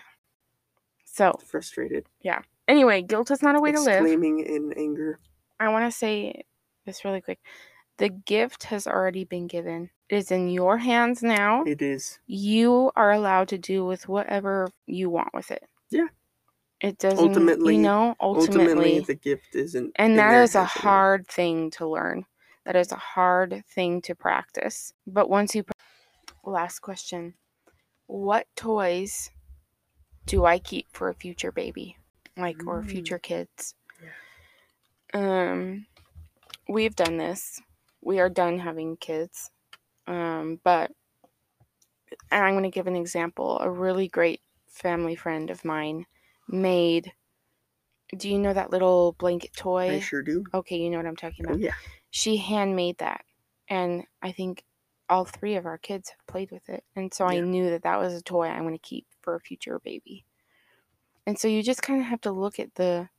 So frustrated. Yeah. Anyway, guilt is not a way to live. Exclaiming in anger. I want to say this really quick. The gift has already been given. It is in your hands now. It is you are allowed to do with whatever you want with it. Yeah. It doesn't Ultimately- you know, ultimately, ultimately the gift isn't. and that is a hard thing to learn. That is a hard thing to practice. But once you last question, what toys do I keep for a future baby? Like or Mm. future kids? Um we've done this. We are done having kids. Um but I'm going to give an example. A really great family friend of mine made do you know that little blanket toy? I sure do. Okay, you know what I'm talking Oh about. yeah. She handmade that. And I think all three of our kids have played with it. And so I knew that that was a toy I'm going to keep for a future baby. And so you just kind of have to look at the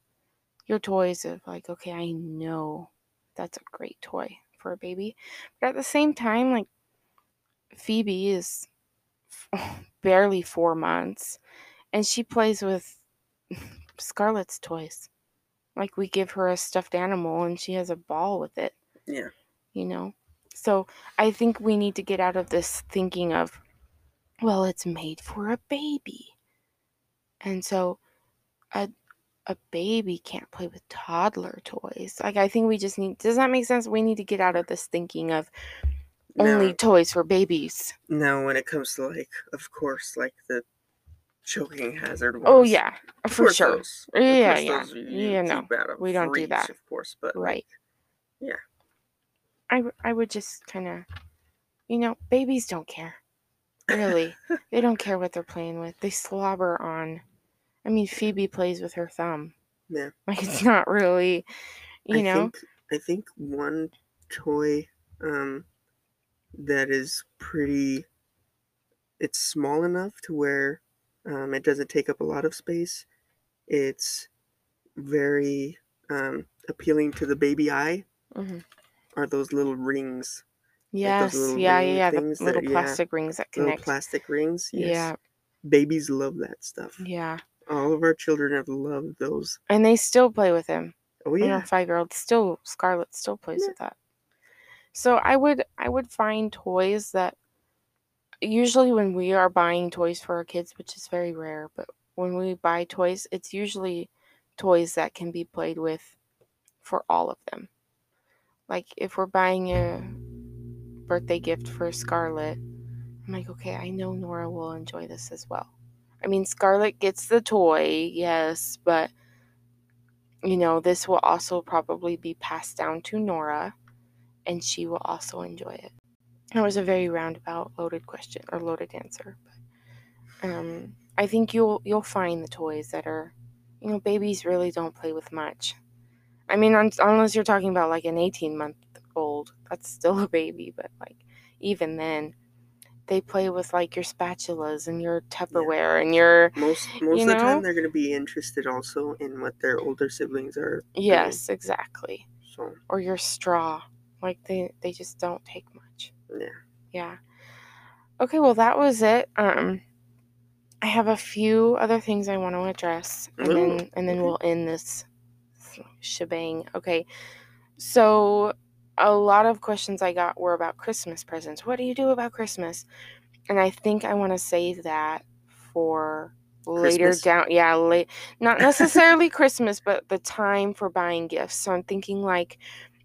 your toys of like, okay, I know that's a great toy for a baby. But at the same time, like Phoebe is barely 4 months and she plays with Scarlett's toys. Like we give her a stuffed animal and she has a ball with it Yeah. you know so i think we need to get out of this thinking of well it's made for a baby and so a a baby can't play with toddler toys. Like i think we just need does that make sense? We need to get out of this thinking of only Now, toys for babies. Now when it comes to like, of course, like the choking hazard. Oh, ones, oh yeah for sure. those- Yeah, yeah. those you- Yeah, no, keep out of we don't do that. Of course, but right. Like, yeah. I would just kind of you know babies don't care. Really. They don't care what they're playing with. They slobber on i mean phoebe plays with her thumb Yeah. like it's not really you I know think I think one toy um that is pretty it's small enough to where um, it doesn't take up a lot of space. It's very um, appealing to the baby eye. Mhm. Are those little rings, yes little yeah ring yeah yeah the that- little yeah, plastic rings that little connect plastic rings? Yes. yeah Babies love that stuff. yeah All of our children have loved those. and they still play with him Oh yeah. our five year old still scarlett still plays Yeah. with that so i would i would find toys that usually when we are buying toys for our kids which is very rare but when we buy toys it's usually toys that can be played with for all of them like if we're buying a birthday gift for scarlett i'm like okay i know nora will enjoy this as well i mean scarlett gets the toy yes but you know this will also probably be passed down to nora and she will also enjoy it. That was a very roundabout loaded question or loaded answer but um i think you'll you'll find the toys that are you know babies really don't play with much. I mean un- unless you're talking about like an 18 month old that's still a baby but like even then they play with like your spatulas and your tupperware and your Most most of the time, they're going to be interested also in what their older siblings are. doing. yes exactly. So or your straw like they they just don't take much. Yeah. yeah. Okay well that was it. Um i have a few other things i want to address and Ooh, then and then we'll end this shebang. Okay so a lot of questions i got were about christmas presents what do you do about christmas and i think i want to save that for later Christmas? down yeah late not necessarily christmas but the time for buying gifts so i'm thinking like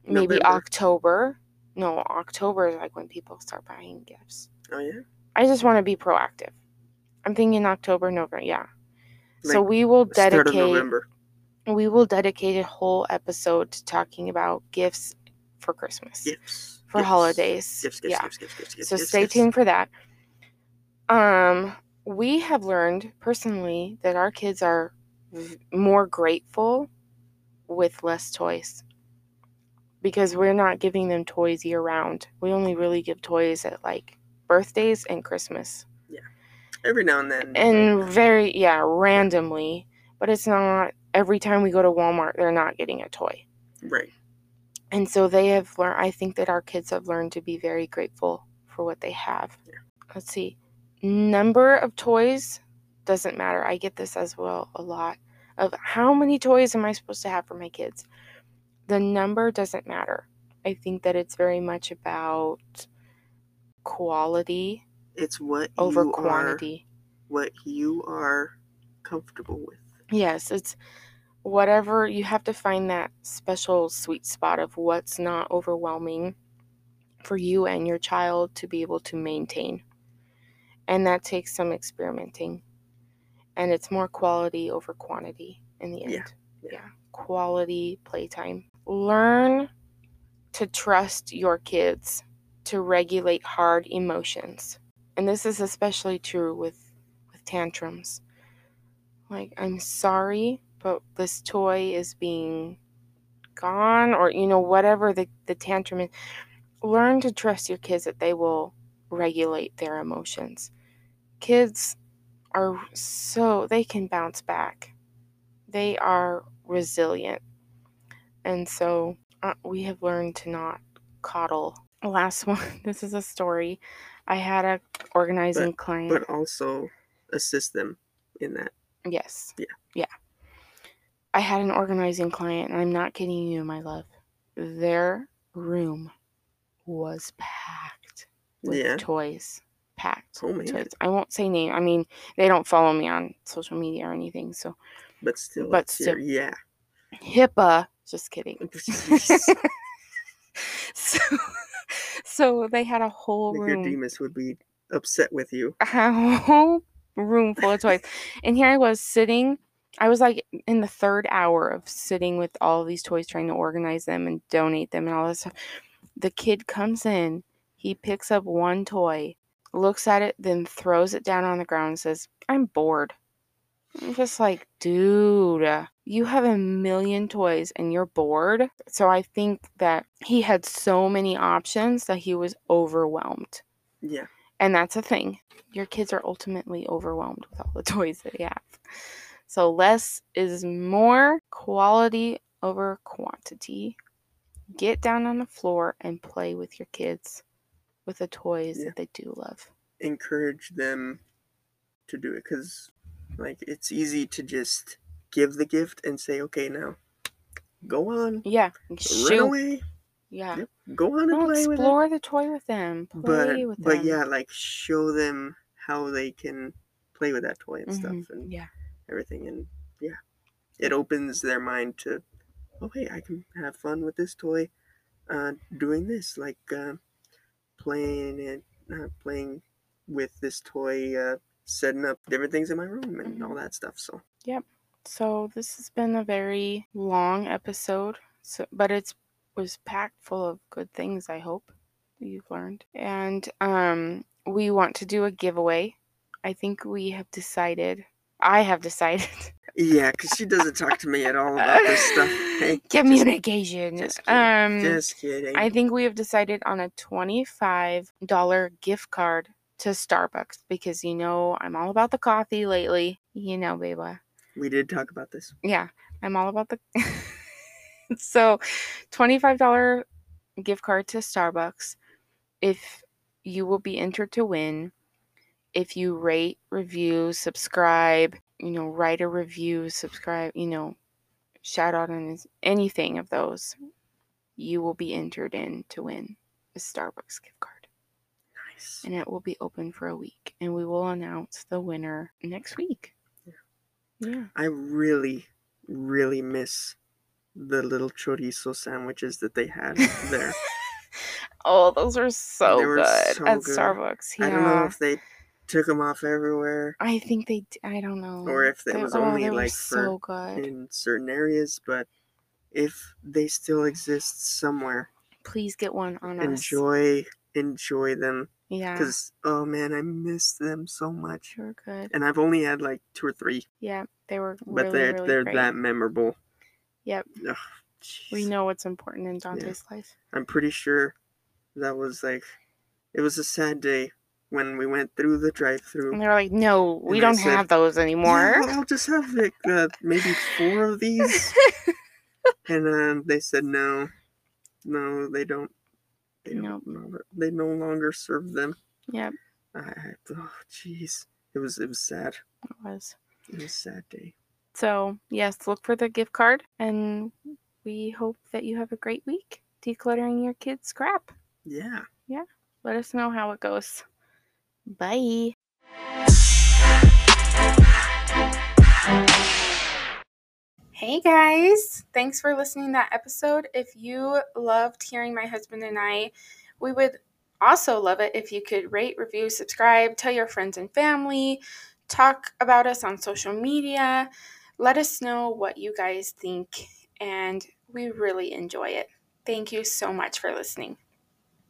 maybe November. october no october is like when people start buying gifts Oh yeah. I just want to be proactive. I'm thinking October, November, yeah. so we will Start of dedicate November. we will dedicate a whole episode to talking about gifts for Christmas. Gifts. For gifts, holidays, Gifts. Yeah. So stay tuned for that. Um we have learned personally that our kids are v- more grateful with less toys. Because we're not giving them toys year round. We only really give toys at like birthdays and Christmas. Yeah. Every now and then. and very yeah randomly but it's not every time we go to walmart they're not getting a toy Right. And so they have learned i think that our kids have learned to be very grateful for what they have. Let's see. Number of toys doesn't matter. I get this as well a lot. Of how many toys am i supposed to have for my kids? The number doesn't matter. I think that it's very much about quality It's what over you are. quantity. What you are comfortable with. Yes, it's whatever you have to find that special sweet spot of what's not overwhelming for you and your child to be able to maintain. And that takes some experimenting. And it's more quality over quantity in the end. Yeah, yeah. Quality playtime. Learn to trust your kids to regulate hard emotions. And this is especially true with with tantrums. Like, I'm sorry, but this toy is being gone or you know whatever the, the tantrum is. Learn to trust your kids that they will regulate their emotions. Kids are so they can bounce back. They are resilient. And so uh, we have learned to not coddle. Last one, this is a story. I had a organizing client. But also assist them in that. yes. Yeah. Yeah. I had an organizing client, and I'm not kidding you, my love. Their room was packed with Yeah. toys. Packed. Oh with toys. I won't say name. I mean, they don't follow me on social media or anything. So But still, But still- yeah. HIPAA. Just kidding. So, so they had a whole room, Demas would be upset with you. a whole room full of toys, and here I was sitting. I was like in the third hour of sitting with all these toys, trying to organize them and donate them and all this stuff. The kid comes in, he picks up one toy, looks at it, then throws it down on the ground and says, "I'm bored." I'm just like, dude, you have a million toys and you're bored. So I think that he had so many options that he was overwhelmed. Yeah. And that's a thing. Your kids are ultimately overwhelmed with all the toys that you have. So less is more, quality over quantity. Get down on the floor and play with your kids with the toys Yeah. that they do love. Encourage them to do it because, like, it's easy to just give the gift and say, okay, now go on, Yeah. run Shoot. away, Yeah. Yep. go on and play it. explore the toy with them. But with but them. yeah, like show them how they can play with that toy and Mhm, stuff and Yeah. Everything, and yeah, it opens their mind to, oh hey, I can have fun with this toy, uh, doing this like uh, playing it, uh, playing with this toy, uh, setting up different things in my room and Mhm. all that stuff. So yep. So this has been a very long episode, so but it's was packed full of good things. I hope you've learned, and um, we want to do a giveaway. I think we have decided. I have decided. yeah, because she doesn't talk to me at all about this stuff. Hey, just, Communication. just kidding. um, just kidding. I think we have decided on a twenty-five dollar gift card to Starbucks because you know I'm all about the coffee lately. You know, baby. we did talk about this. yeah i'm all about the so $25 gift card to starbucks if you will be entered to win if you rate review subscribe you know write a review subscribe you know shout out on anything of those you will be entered in to win a starbucks gift card Nice. and it will be open for a week and we will announce the winner next week yeah I really, really miss the little chorizo sandwiches that they had there. Oh, those are so good so at good. Starbucks. Yeah. I don't know if they took them off everywhere I think they. d- I don't know. or if it They- was oh, only they were like so for good. in certain areas, but if they still exist somewhere, Please get one on us. enjoy enjoy them Yeah, because oh man, I miss them so much. they were good. And I've only had like two or three, Yeah, they were but really, they're really they're great. that memorable. Yep. Ugh, We jeez. know what's important in Dante's life. I'm pretty sure that was like it was a sad day when we went through the drive-through. And they're like, "No, we don't said, have those anymore." Yeah, I'll just have like uh, maybe four of these. and um, they said no, no, they don't. They Nope. don't. No, they no longer serve them. yep, I, I- oh, jeez, it was it was sad. it was. It was a sad day. So yes, look for the gift card, and we hope that you have a great week decluttering your kids' crap. Yeah. Yeah. Let us know how it goes. Bye. Hey guys, thanks for listening to that episode. If you loved hearing my husband and I, we would also love it if you could rate, review, subscribe, tell your friends and family, talk about us on social media. Let us know what you guys think, and we really enjoy it. Thank you so much for listening.